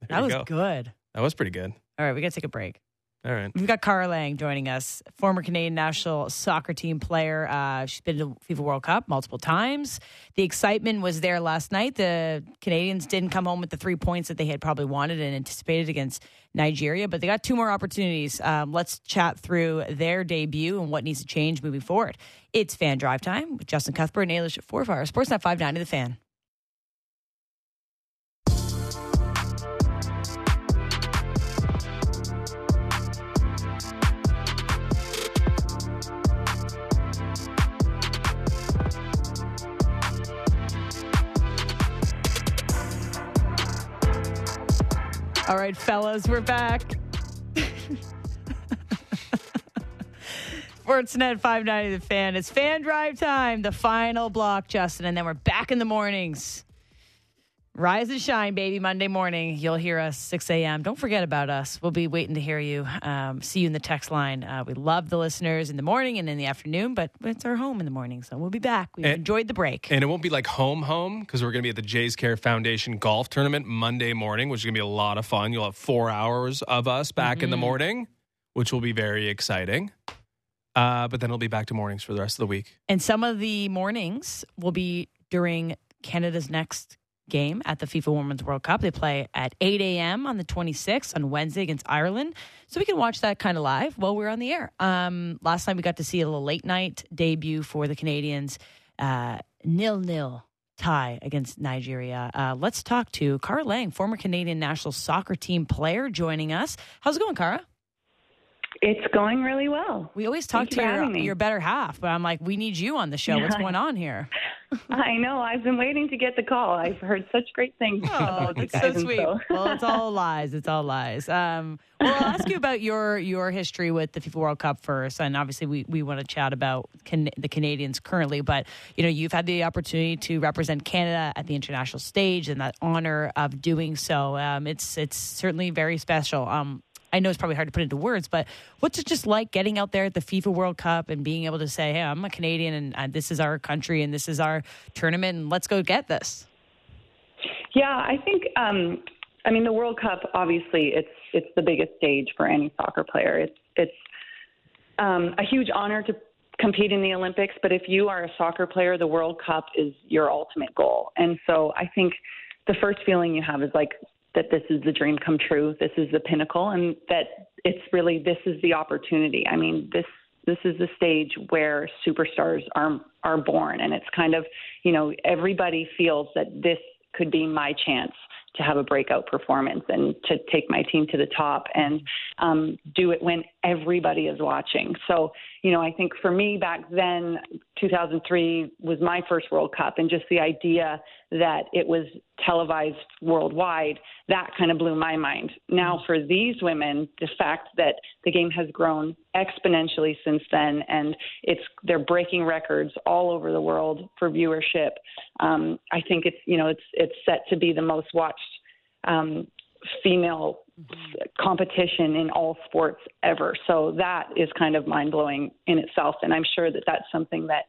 That you was go. good. That was pretty good. All right, we got to take a break. All right. We've got Kara Lang joining us, former Canadian national soccer team player. Uh, she's been to the FIFA World Cup multiple times. The excitement was there last night. The Canadians didn't come home with the three points that they had probably wanted and anticipated against Nigeria, but they got two more opportunities. Um, let's chat through their debut and what needs to change moving forward. It's Fan Drive Time with Justin Cuthbert and Ailish Forfar. Sportsnet 590 The Fan. All right, fellas, we're back. Sportsnet 590 The Fan. It's fan drive time, the final block, Justin, and then we're back in the mornings. Rise and shine, baby. Monday morning, you'll hear us 6 a.m. Don't forget about us. We'll be waiting to hear you. Um, see you in the text line. Uh, we love the listeners in the morning and in the afternoon, but it's our home in the morning, so we'll be back. We've And- enjoyed the break. And it won't be like home home because we're going to be at the Jays Care Foundation golf tournament Monday morning, which is going to be a lot of fun. You'll have four hours of us back in the morning, which will be very exciting. Uh, but then it'll be back to mornings for the rest of the week. And some of the mornings will be during Canada's next game at the FIFA Women's World Cup. They play at 8 a.m. on the 26th on Wednesday against Ireland. So we can watch that kind of live while we're on the air. Um, last time we got to see a little late night debut for the Canadians. Uh, nil nil tie against Nigeria. Uh, let's talk to Kara Lang, former Canadian national soccer team player, joining us. How's it going, Kara? It's going really well. We always talk Thank to your, your better half, but I'm like, we need you on the show. What's going on here? I know. I've been waiting to get the call. I've heard such great things Oh, that's so sweet. so- well, it's all lies. It's all lies. Um, well, I'll ask you about your your history with the FIFA World Cup first, and obviously we, we want to chat about can, the Canadians currently. But you know, you've had the opportunity to represent Canada at the international stage, and that honor of doing so. Um, it's it's certainly very special. Um, I know it's probably hard to put into words, but what's it just like getting out there at the FIFA World Cup and being able to say, "Hey, I'm a Canadian, and uh, this is our country, and this is our tournament, and let's go get this." Yeah, I think. Um, I mean, the World Cup. Obviously, it's it's the biggest stage for any soccer player. It's it's um, a huge honor to compete in the Olympics. But if you are a soccer player, the World Cup is your ultimate goal. And so I think the first feeling you have is like that this is the dream come true. This is the pinnacle, and that it's really this is the opportunity. I mean, this this is the stage where superstars are are born, and it's kind of you know everybody feels that this could be my chance to have a breakout performance and to take my team to the top and um, do it when everybody is watching. So, you know, I think for me back then, 2003 was my first World Cup, and just the idea that it was televised worldwide, that kind of blew my mind. Now, for these women, the fact that the game has grown exponentially since then, and it's they're breaking records all over the world for viewership. Um, I think it's you know it's it's set to be the most watched um, female competition in all sports ever. So that is kind of mind blowing in itself, and I'm sure that that's something that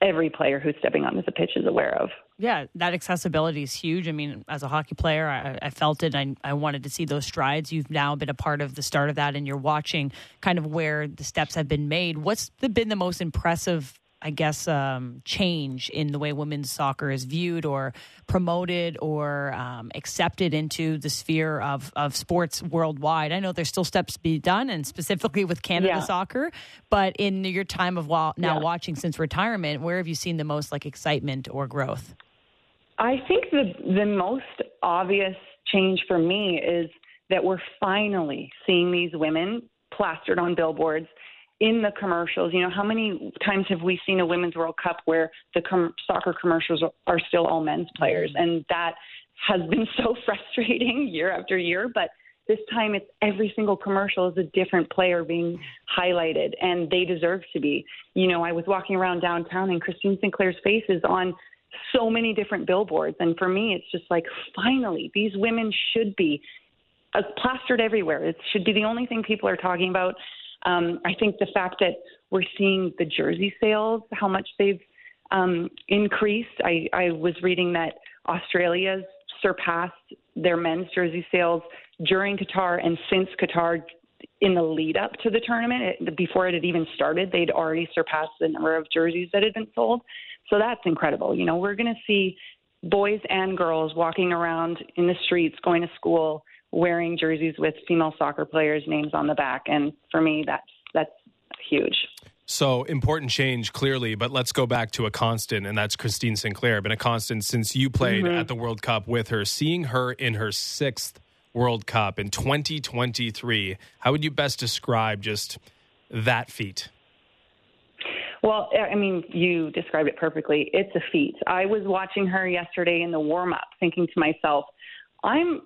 every player who's stepping onto the pitch is aware of. Yeah, that accessibility is huge. I mean, as a hockey player, I, I felt it. I, I wanted to see those strides. You've now been a part of the start of that, and you're watching kind of where the steps have been made. What's the, been the most impressive, I guess, um, change in the way women's soccer is viewed or promoted or um, accepted into the sphere of, of sports worldwide? I know there's still steps to be done, and specifically with Canada Yeah. soccer. But in your time of wa- now Yeah. watching since retirement, where have you seen the most like excitement or growth? I think the the most obvious change for me is that we're finally seeing these women plastered on billboards in the commercials. You know, how many times have we seen a women's World Cup where the com- soccer commercials are, are still all men's players, and that has been so frustrating year after year, but this time it's every single commercial is a different player being highlighted and they deserve to be. You know, I was walking around downtown and Christine Sinclair's face is on so many different billboards. And for me, it's just like, finally, these women should be uh, plastered everywhere. It should be the only thing people are talking about. Um, I think the fact that we're seeing the jersey sales, how much they've um, increased. I, I was reading that Australia's surpassed their men's jersey sales during Qatar and since Qatar in the lead up to the tournament, it, before it had even started, they'd already surpassed the number of jerseys that had been sold. So that's incredible. You know, we're going to see boys and girls walking around in the streets, going to school, wearing jerseys with female soccer players' names on the back, and for me, that's that's huge. So important change, clearly, but let's go back to a constant, and that's Christine Sinclair. Been a constant since you played mm-hmm. at the World Cup with her. Seeing her in her sixth World Cup in 2023, how would you best describe just that feat? Well, I mean, you described it perfectly. It's a feat. I was watching her yesterday in the warm up, thinking to myself, I'm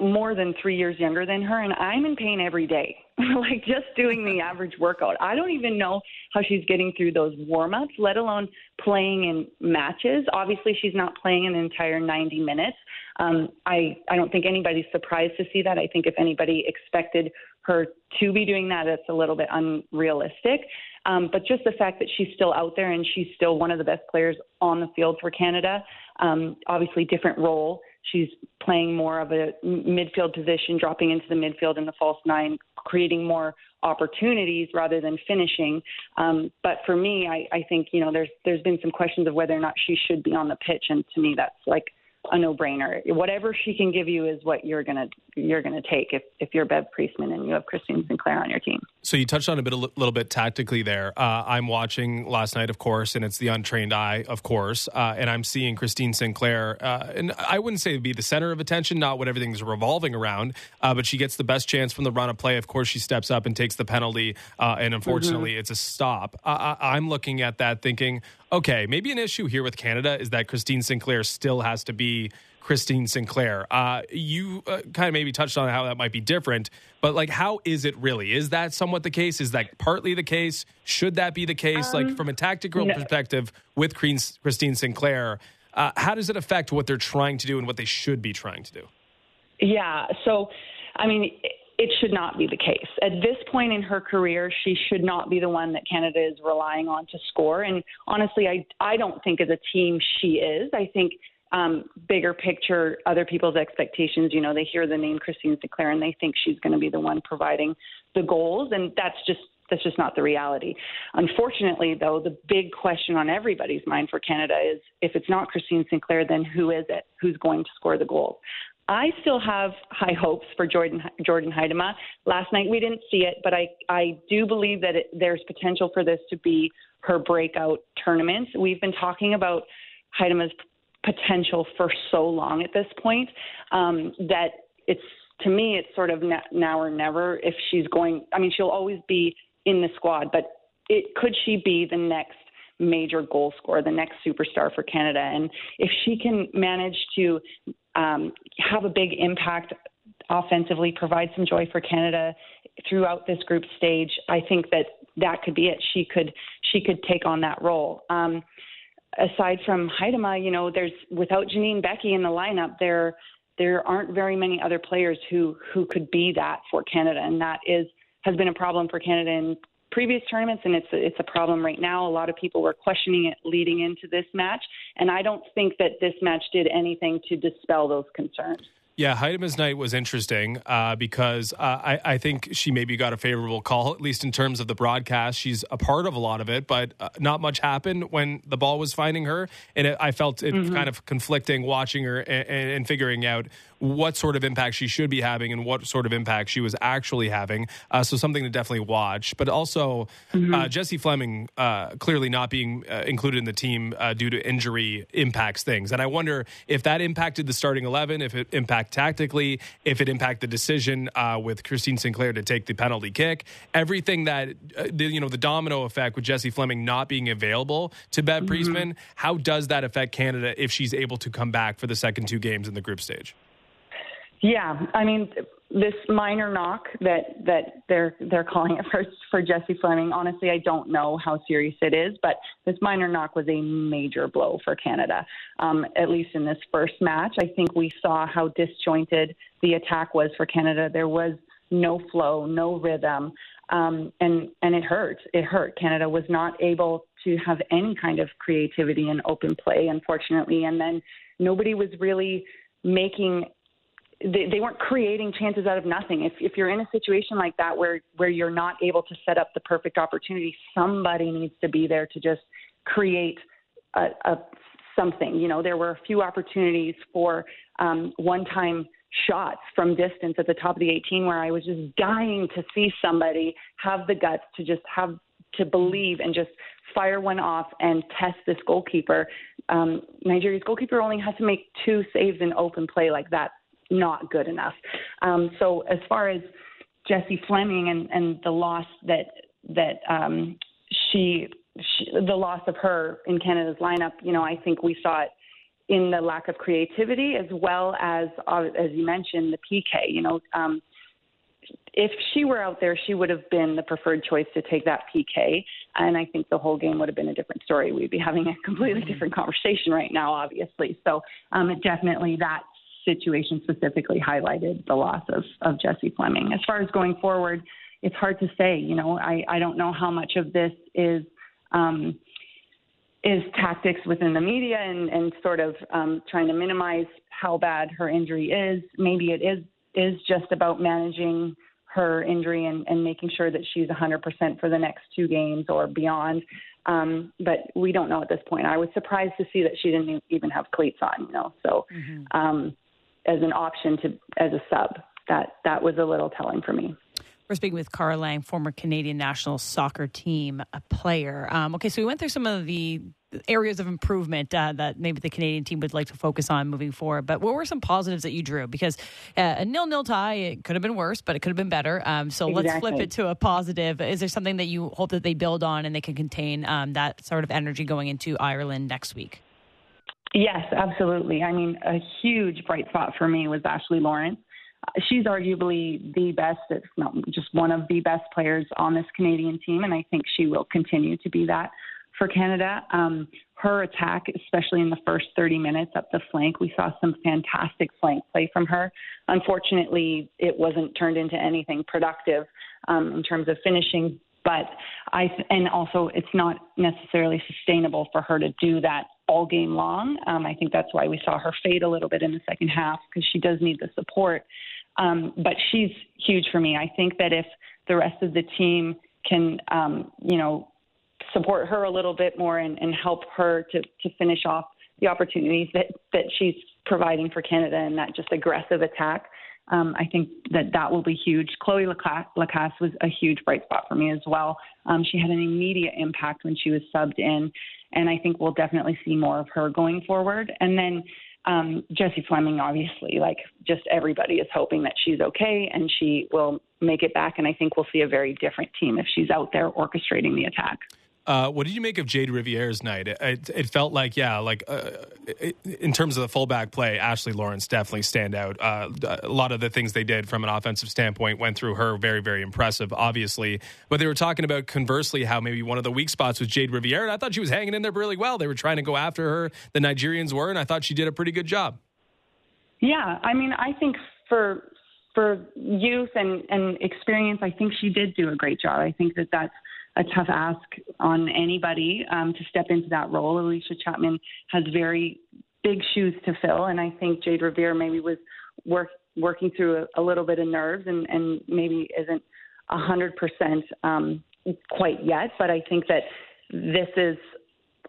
more than three years younger than her, and I'm in pain every day. like just doing the average workout. I don't even know how she's getting through those warm ups, let alone playing in matches. Obviously, she's not playing an entire 90 minutes. Um, I I don't think anybody's surprised to see that. I think if anybody expected her to be doing that, it's a little bit unrealistic. Um, but just the fact that she's still out there and she's still one of the best players on the field for Canada. Um, obviously, different role. She's playing more of a midfield position, dropping into the midfield in the false nine, creating more opportunities rather than finishing. Um, but for me, I, I think you know there's there's been some questions of whether or not she should be on the pitch, and to me, that's like a no-brainer. Whatever she can give you is what you're gonna you're gonna take if if you're Bev Priestman and you have Christine Sinclair on your team. So you touched on a bit a little bit tactically there. Uh, I'm watching last night, of course, and it's the untrained eye, of course, uh, and I'm seeing Christine Sinclair, uh, and I wouldn't say be the center of attention, not what everything's revolving around, uh, but she gets the best chance from the run of play. Of course, she steps up and takes the penalty, uh, and unfortunately, mm-hmm. it's a stop. I- I'm looking at that thinking, okay, maybe an issue here with Canada is that Christine Sinclair still has to be Christine Sinclair. Uh, you uh, kind of maybe touched on how that might be different, but like, how is it really? Is that somewhat the case? Is that partly the case? Should that be the case? Um, like, from a tactical no. perspective with Christine Sinclair, uh, how does it affect what they're trying to do and what they should be trying to do? Yeah. So, I mean, it should not be the case. At this point in her career, she should not be the one that Canada is relying on to score. And honestly, I I don't think as a team she is. I think um, bigger picture, other people's expectations. You know, they hear the name Christine Sinclair and they think she's going to be the one providing the goals, and that's just that's just not the reality. Unfortunately, though, the big question on everybody's mind for Canada is if it's not Christine Sinclair, then who is it? Who's going to score the goals? I still have high hopes for Jordan Jordyn Huitema. Last night we didn't see it, but I I do believe that it, there's potential for this to be her breakout tournament. We've been talking about Huitema's potential for so long at this point um, that it's to me it's sort of now or never if she's going. I mean, she'll always be in the squad, but it could she be the next major goal scorer, the next superstar for Canada. And if she can manage to um, have a big impact offensively, provide some joy for Canada throughout this group stage, I think that that could be it. She could she could take on that role. Um, aside from Huitema, you know, there's without Janine Beckie in the lineup, there there aren't very many other players who who could be that for Canada, and that is has been a problem for Canada in previous tournaments, and it's it's a problem right now. A lot of people were questioning it leading into this match, and I don't think that this match did anything to dispel those concerns. Yeah, Huitema's night was interesting uh, because uh, I, I, think she maybe got a favorable call, at least in terms of the broadcast. She's a part of a lot of it, but uh, not much happened when the ball was finding her. And it, I felt it mm-hmm. kind of conflicting watching her and, and, figuring out what sort of impact she should be having and what sort of impact she was actually having. Uh, so something to definitely watch. But also, mm-hmm. uh, Jessie Fleming uh, clearly not being uh, included in the team uh, due to injury impacts things. And I wonder if that impacted the starting 11, if it impacted tactically, if it impacted the decision uh, with Christine Sinclair to take the penalty kick. Everything that, the, you know, the domino effect with Jessie Fleming not being available to Bev mm-hmm. Priestman, how does that affect Canada if she's able to come back for the second two games in the group stage? Yeah, I mean this minor knock that that they're they're calling it for for Jessie Fleming. Honestly, I don't know how serious it is, but this minor knock was a major blow for Canada. Um, at least in this first match, I think we saw how disjointed the attack was for Canada. There was no flow, no rhythm, um, and and it hurt. It hurt. Canada was not able to have any kind of creativity and open play, unfortunately, and then nobody was really making they, they weren't creating chances out of nothing. If if you're in a situation like that where where you're not able to set up the perfect opportunity, somebody needs to be there to just create a, a something. You know, there were a few opportunities for um, one-time shots from distance at the top of the 18 where I was just dying to see somebody have the guts to just have to believe and just fire one off and test this goalkeeper. Um, Nigeria's goalkeeper only has to make two saves in open play like that. Not good enough. Um, so as far as Jessie Fleming and, and the loss that that um, she, she the loss of her in Canada's lineup, you know, I think we saw it in the lack of creativity as well as uh, as you mentioned the PK. You know, um, if she were out there, she would have been the preferred choice to take that PK. And I think the whole game would have been a different story. We'd be having a completely different conversation right now, obviously. So um, it definitely that situation specifically highlighted the loss of, of Jessie Fleming. As far as going forward, it's hard to say. You know, I, I don't know how much of this is. Um, is tactics within the media and, and sort of um, trying to minimize how bad her injury is. Maybe it is is just about managing her injury and, and making sure that she's 100% for the next two games or beyond. Um, but we don't know at this point. I was surprised to see that she didn't even have cleats on, you know. So mm-hmm. um, as an option to as a sub, that that was a little telling for me. We're speaking with Kara Lang, former Canadian national soccer team player. Um, okay, so we went through some of the areas of improvement uh, that maybe the Canadian team would like to focus on moving forward. But what were some positives that you drew? Because uh, a nil-nil tie, it could have been worse, but it could have been better. Um, so exactly. let's flip it to a positive. Is there something that you hope that they build on and they can contain um, that sort of energy going into Ireland next week? Yes, absolutely. I mean, a huge bright spot for me was Ashley Lawrence she's arguably the best, if not just one of the best players on this Canadian team, and I think she will continue to be that for Canada. Um, her attack, especially in the first 30 minutes up the flank, we saw some fantastic flank play from her. Unfortunately, it wasn't turned into anything productive um, in terms of finishing. But I and also it's not necessarily sustainable for her to do that all game long. Um, I think that's why we saw her fade a little bit in the second half because she does need the support. Um, but she's huge for me. I think that if the rest of the team can, um, you know, support her a little bit more and, and help her to, to finish off the opportunities that, that she's providing for Canada and that just aggressive attack, um, I think that that will be huge. Chloe Lacasse was a huge bright spot for me as well. Um, she had an immediate impact when she was subbed in, and I think we'll definitely see more of her going forward. And then um, Jessie Fleming, obviously, like just everybody is hoping that she's okay and she will make it back. And I think we'll see a very different team if she's out there orchestrating the attack. Uh, what did you make of Jayde Riviere's night? It, it, it felt like, yeah, like uh, it, in terms of the fullback play, Ashley Lawrence definitely stand out. Uh, a lot of the things they did from an offensive standpoint went through her. Very, very impressive, obviously. But they were talking about conversely how maybe one of the weak spots was Jayde Riviere, and I thought she was hanging in there really well. They were trying to go after her. The Nigerians were, and I thought she did a pretty good job. Yeah, I mean, I think for for youth and, and experience, I think she did do a great job. I think that that's a tough ask on anybody um, to step into that role. Allysha Chapman has very big shoes to fill, and I think Jayde Riviere maybe was work, working through a, a little bit of nerves and, and maybe isn't a hundred percent um, quite yet. But I think that this is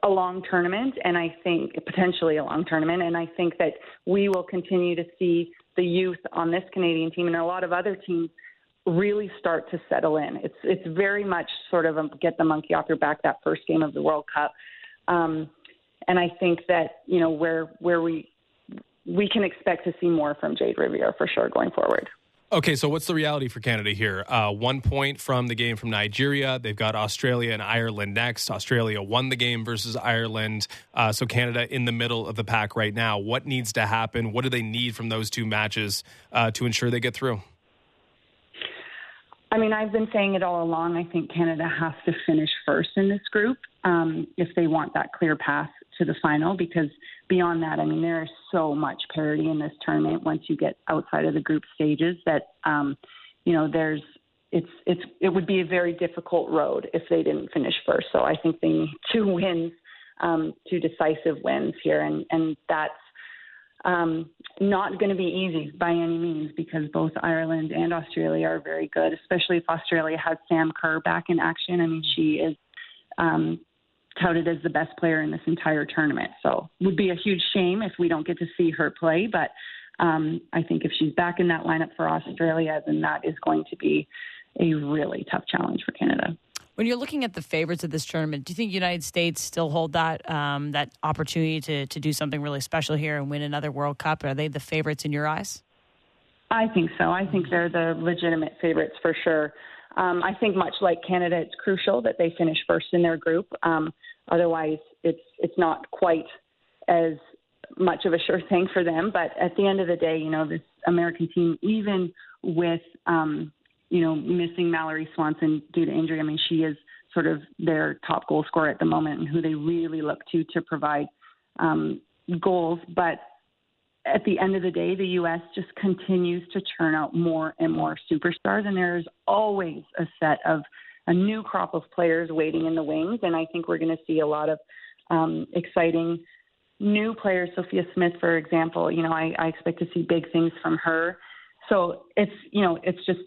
a long tournament, and I think potentially a long tournament, and I think that we will continue to see the youth on this Canadian team and a lot of other teams really start to settle in. It's it's very much sort of a get the monkey off your back that first game of the World Cup, um, and I think that you know where where we we can expect to see more from Jayde Riviere for sure going forward. Okay, so what's the reality for Canada here? Uh, one point from the game from Nigeria. They've got Australia and Ireland next. Australia won the game versus Ireland. Uh, so Canada in the middle of the pack right now. What needs to happen? What do they need from those two matches uh, to ensure they get through? I mean, I've been saying it all along. I think Canada has to finish first in this group um, if they want that clear path to the final. Because beyond that, I mean, there is so much parity in this tournament. Once you get outside of the group stages, that um, you know, there's it's it's it would be a very difficult road if they didn't finish first. So I think they need two wins, um, two decisive wins here, and and that's um, not going to be easy by any means because both Ireland and Australia are very good, especially if Australia has Sam Kerr back in action. I mean, she is um, touted as the best player in this entire tournament. So would be a huge shame if we don't get to see her play. But um, I think if she's back in that lineup for Australia, then that is going to be a really tough challenge for Canada. When you're looking at the favorites of this tournament, do you think United States still hold that um, that opportunity to to do something really special here and win another World Cup? Are they the favorites in your eyes? I think so. I think they're the legitimate favorites for sure. Um, I think much like Canada, it's crucial that they finish first in their group. Um, otherwise, it's it's not quite as much of a sure thing for them. But at the end of the day, you know, this American team, even with um, you know missing Mallory Swanson due to injury, I mean, she is sort of their top goal scorer at the moment and who they really look to to provide um, goals. But at the end of the day, the U.S. just continues to churn out more and more superstars, and there is always a set of a new crop of players waiting in the wings. And I think we're going to see a lot of um, exciting new players. Sophia Smith, for example, you know, I, I expect to see big things from her. So it's you know, it's just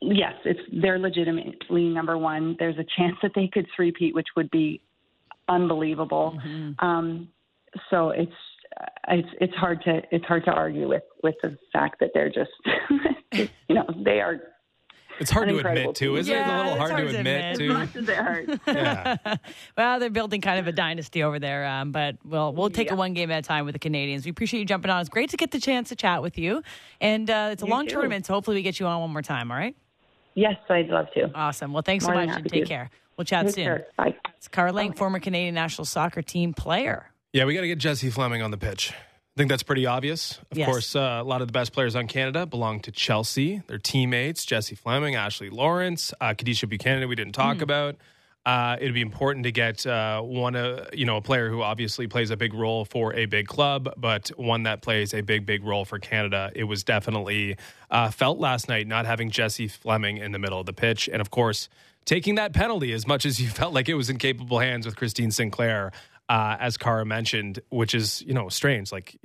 yes, it's they're legitimately number one. There's a chance that they could three-peat, which would be unbelievable. Mm-hmm. Um, so it's it's it's hard to it's hard to argue with with the fact that they're just you know they are it's hard to admit too, isn't yeah, it? a little hard, hard, to admit, admit too. They're yeah. well, they're building kind of a dynasty over there, um, but we'll we'll take yeah. a one game at a time with the Canadians. We appreciate you jumping on. It's great to get the chance to chat with you, and uh, it's a you long too. tournament, so hopefully we get you on one more time. All right? Yes, I'd love to. Awesome. Well, thanks more so much, and take to. care. We'll chat take soon. Care. Bye. It's Kara Lang, former Canadian national soccer team player. Yeah, we got to get Jessie Fleming on the pitch. I think that's pretty obvious. Of yes. course, uh, a lot of the best players on Canada belong to Chelsea. Their teammates, Jessie Fleming, Ashley Lawrence, uh, Kadeisha Buchanan, we didn't talk mm. about. Uh, it'd be important to get uh, one, uh, you know, a player who obviously plays a big role for a big club, but one that plays a big, big role for Canada. It was definitely uh, felt last night not having Jessie Fleming in the middle of the pitch, and of course, taking that penalty as much as you felt like it was in capable hands with Christine Sinclair uh, as Kara mentioned, which is you know strange, like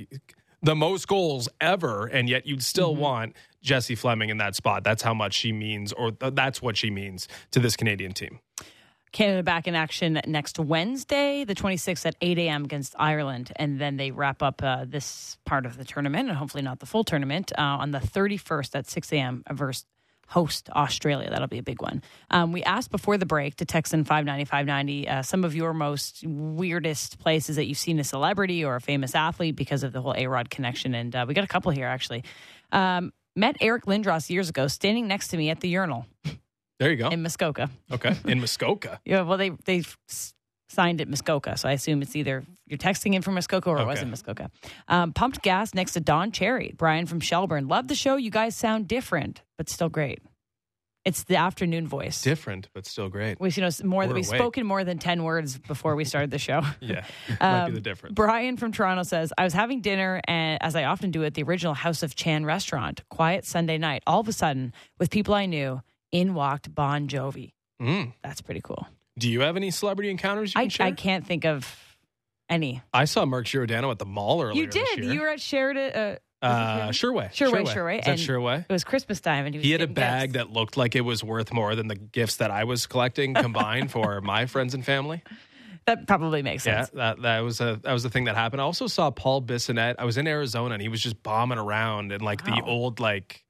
the most goals ever, and yet you'd still mm-hmm. want Jessie Fleming in that spot. That's how much she means, or th- that's what she means to this Canadian team. Canada back in action next Wednesday, the 26th at 8 a.m. against Ireland. And then they wrap up uh, this part of the tournament, and hopefully not the full tournament, uh, on the 31st at 6 a.m. versus host Australia. That'll be a big one. Um, we asked before the break to text in 590 590 uh, some of your most weirdest places that you've seen a celebrity or a famous athlete because of the whole A Rod connection. And uh, we got a couple here actually. Um, met Eric Lindros years ago standing next to me at the urinal. There you go. In Muskoka. Okay. In Muskoka. yeah. Well, they, they signed at Muskoka. So I assume it's either you're texting in from Muskoka or okay. it was in Muskoka. Um, pumped gas next to Don Cherry. Brian from Shelburne. Love the show. You guys sound different, but still great. It's the afternoon voice. Different, but still great. We, you know, more than we've spoken more than ten words before we started the show. yeah, might um, be the difference. Brian from Toronto says, "I was having dinner, and as I often do at the original House of Chan restaurant, quiet Sunday night. All of a sudden, with people I knew, in walked Bon Jovi. Mm. That's pretty cool. Do you have any celebrity encounters you I? I can't think of any. I saw Mark Giordano at the mall earlier. You did. You were at Sheridan. Uh, uh, Sherway. Sherway, Sherway. Is that Sherway? It was Christmas time, and he, he had a bag gifts. that looked like it was worth more than the gifts that I was collecting combined for my friends and family. That probably makes sense. Yeah, that that was a that was the thing that happened. I also saw Paul Bissonnette. I was in Arizona, and he was just bombing around in like wow. the old like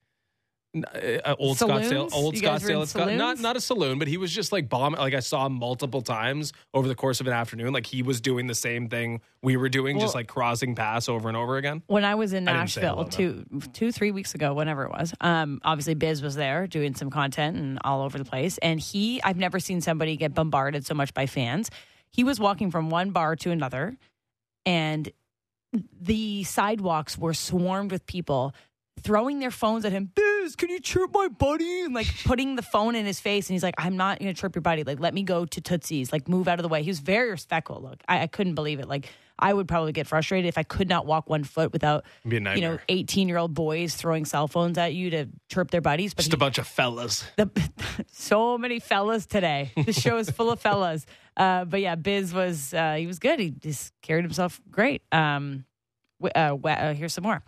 uh, old saloons? Scottsdale, old you Scottsdale. Scott, not not a saloon, but he was just like bombing. Like I saw him multiple times over the course of an afternoon. Like he was doing the same thing we were doing, well, just like crossing paths over and over again. When I was in Nashville two two three weeks ago, whenever it was, um, obviously Biz was there doing some content and all over the place. And he, I've never seen somebody get bombarded so much by fans. He was walking from one bar to another, and the sidewalks were swarmed with people throwing their phones at him. Biz, can you chirp my buddy? And like putting the phone in his face. And he's like, I'm not going to chirp your buddy. Like, let me go to Tootsie's. Like, move out of the way. He was very respectful. Look, I, I couldn't believe it. Like, I would probably get frustrated if I could not walk one foot without, you know, 18 year old boys throwing cell phones at you to chirp their buddies. But Just he, a bunch of fellas. The, so many fellas today. The show is full of fellas. Uh, but yeah, Biz was, uh, he was good. He just carried himself great. Um, Uh, uh, here's some more.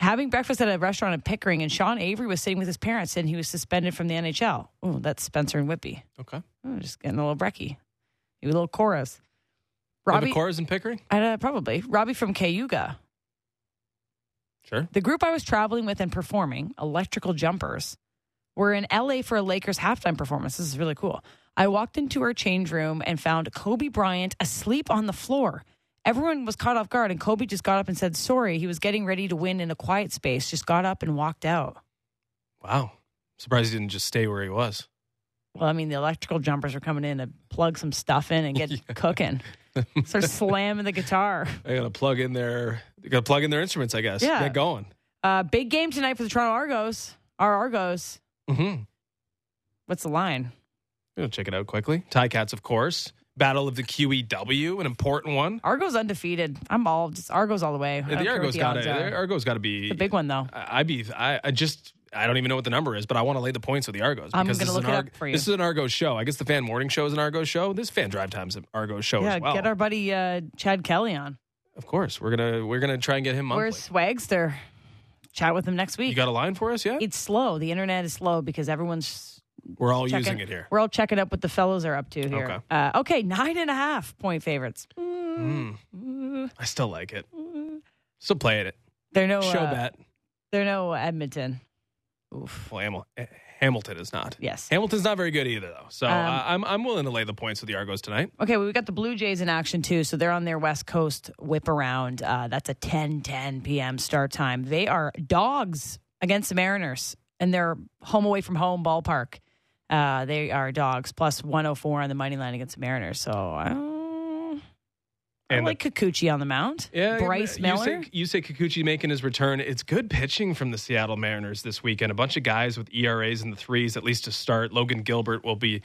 Having breakfast at a restaurant in Pickering, and Sean Avery was sitting with his parents, and he was suspended from the NHL. Oh, that's Spencer and Whitby. Okay. Oh, just getting a little brekkie. You a little chorus. Robbie, The chorus in Pickering? Uh, probably. Robbie from Cayuga. Sure. The group I was traveling with and performing, Electrical Jumpers, were in LA for a Lakers halftime performance. This is really cool. I walked into our change room and found Kobe Bryant asleep on the floor. Everyone was caught off guard, and Kobe just got up and said sorry. He was getting ready to win in a quiet space, just got up and walked out. Wow. Surprised he didn't just stay where he was. Well, I mean, the electrical jumpers are coming in to plug some stuff in and get yeah. cooking. Start slamming the guitar. They got to plug in their, they got to plug in their instruments, I guess. Yeah. Get going. Uh, big game tonight for the Toronto Argos. Our Argos. Mm-hmm. What's the line? We'll check it out quickly. Tie Cats, of course. Battle of the QEW, an important one. Argos undefeated. I'm all just Argos all the way. Yeah, the Argos got to. Argos got to be the big one though. I, would be. I, I just. I don't even know what the number is, but I want to lay the points with the Argos because this, is an Ar- this is an Argos show. I guess the fan morning show is an Argos show. This fan drive time's an Argos show yeah, as well. Get our buddy uh, Chad Kelly on. Of course, we're gonna we're gonna try and get him. Monthly. Where's Swagster? Chat with him next week. You got a line for us yet? It's slow. The internet is slow because everyone's we're all checking, using it here. We're all checking up what the fellows are up to here. Okay, uh, okay nine and a half point favorites. Mm. I still like it. Still playing it. They're no show uh, bet. They're no Edmonton. Oof. Well, Hamil- Hamilton is not. Yes. Hamilton's not very good either, though. So um, uh, I'm I'm willing to lay the points with the Argos tonight. Okay, well, we got the Blue Jays in action too. So they're on their West Coast whip around. Uh, that's a 10 10 p.m. start time. They are dogs against the Mariners, and they're home away from home ballpark. Uh, they are dogs plus 104 on the money line against the Mariners. So I, I like the, Kikuchi on the mound. Yeah, Bryce you Miller. Say, you say Kikuchi making his return. It's good pitching from the Seattle Mariners this weekend. A bunch of guys with ERAs in the threes, at least to start. Logan Gilbert will be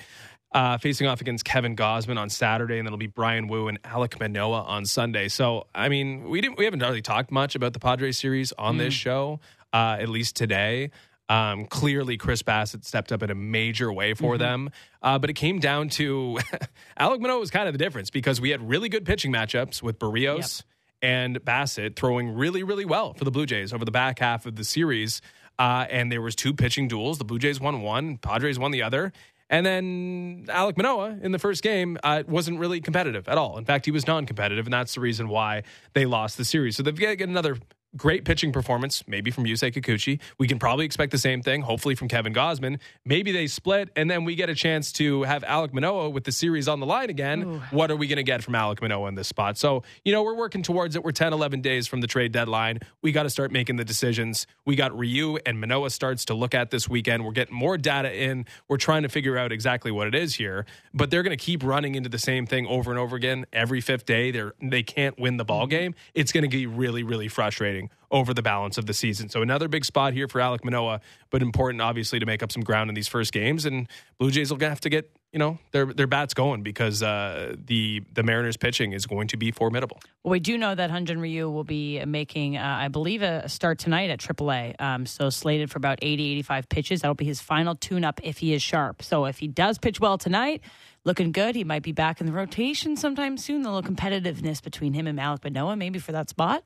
uh, facing off against Kevin Gausman on Saturday, and then it'll be Bryan Woo and Alek Manoah on Sunday. So, I mean, we didn't we haven't really talked much about the Padres series on mm. this show, uh, at least today. Um, clearly, Chris Bassitt stepped up in a major way for mm-hmm. them. Uh, but it came down to Alek Manoah was kind of the difference because we had really good pitching matchups with Berrios yep. and Bassitt throwing really, really well for the Blue Jays over the back half of the series. Uh, and there was two pitching duels. The Blue Jays won one, Padres won the other. And then Alek Manoah in the first game uh, wasn't really competitive at all. In fact, he was non-competitive, and that's the reason why they lost the series. So they've got to get another great pitching performance, maybe from Yusei Kikuchi. We can probably expect the same thing, hopefully from Kevin Gausman. Maybe they split, and then we get a chance to have Alek Manoah with the series on the line again. Ooh. What are we going to get from Alek Manoah in this spot? So, you know, we're working towards it. We're 10, 11 days from the trade deadline. We got to start making the decisions. We got Ryu and Manoah starts to look at this weekend. We're getting more data in. We're trying to figure out exactly what it is here, but they're going to keep running into the same thing over and over again every fifth day. They're, they can't win the ball game. It's going to be really, really frustrating over the balance of the season. So another big spot here for Alek Manoah, but important obviously to make up some ground in these first games. And Blue Jays will have to get you know their their bats going because uh, the the Mariners pitching is going to be formidable. Well, we do know that Hyun-Jin Ryu will be making, uh, I believe, a start tonight at AAA. Um, so slated for about 80, 85 pitches. That'll be his final tune-up if he is sharp. So if he does pitch well tonight, looking good. He might be back in the rotation sometime soon. The little competitiveness between him and Alek Manoah, maybe for that spot.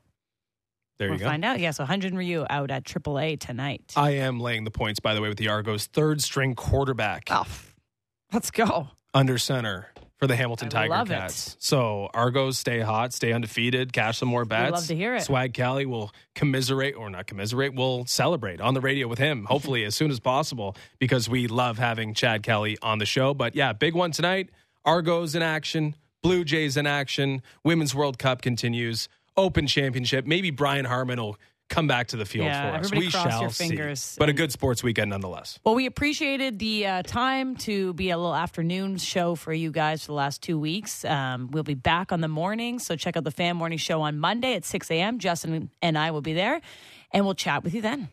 There we'll you go. find out. Yeah, so Hyun-Jin Ryu out at AAA tonight. I am laying the points, by the way, with the Argos' third string quarterback. Oh, let's go. Under center for the Hamilton I Tiger Cats. It. So Argos stay hot, stay undefeated, cash some more bets. We love to hear it. Swag Kelly will commiserate, or not commiserate, we'll celebrate on the radio with him, hopefully as soon as possible, because we love having Chad Kelly on the show. But yeah, big one tonight. Argos in action, Blue Jays in action. Women's World Cup continues. Open Championship. Maybe Brian Harman will come back to the field yeah, for us. We shall see. But a good sports weekend nonetheless. Well, we appreciated the uh, time to be a little afternoon show for you guys for the last two weeks. Um, we'll be back on the morning, so check out the Fan Morning Show on Monday at 6 a.m. Justin and I will be there, and we'll chat with you then.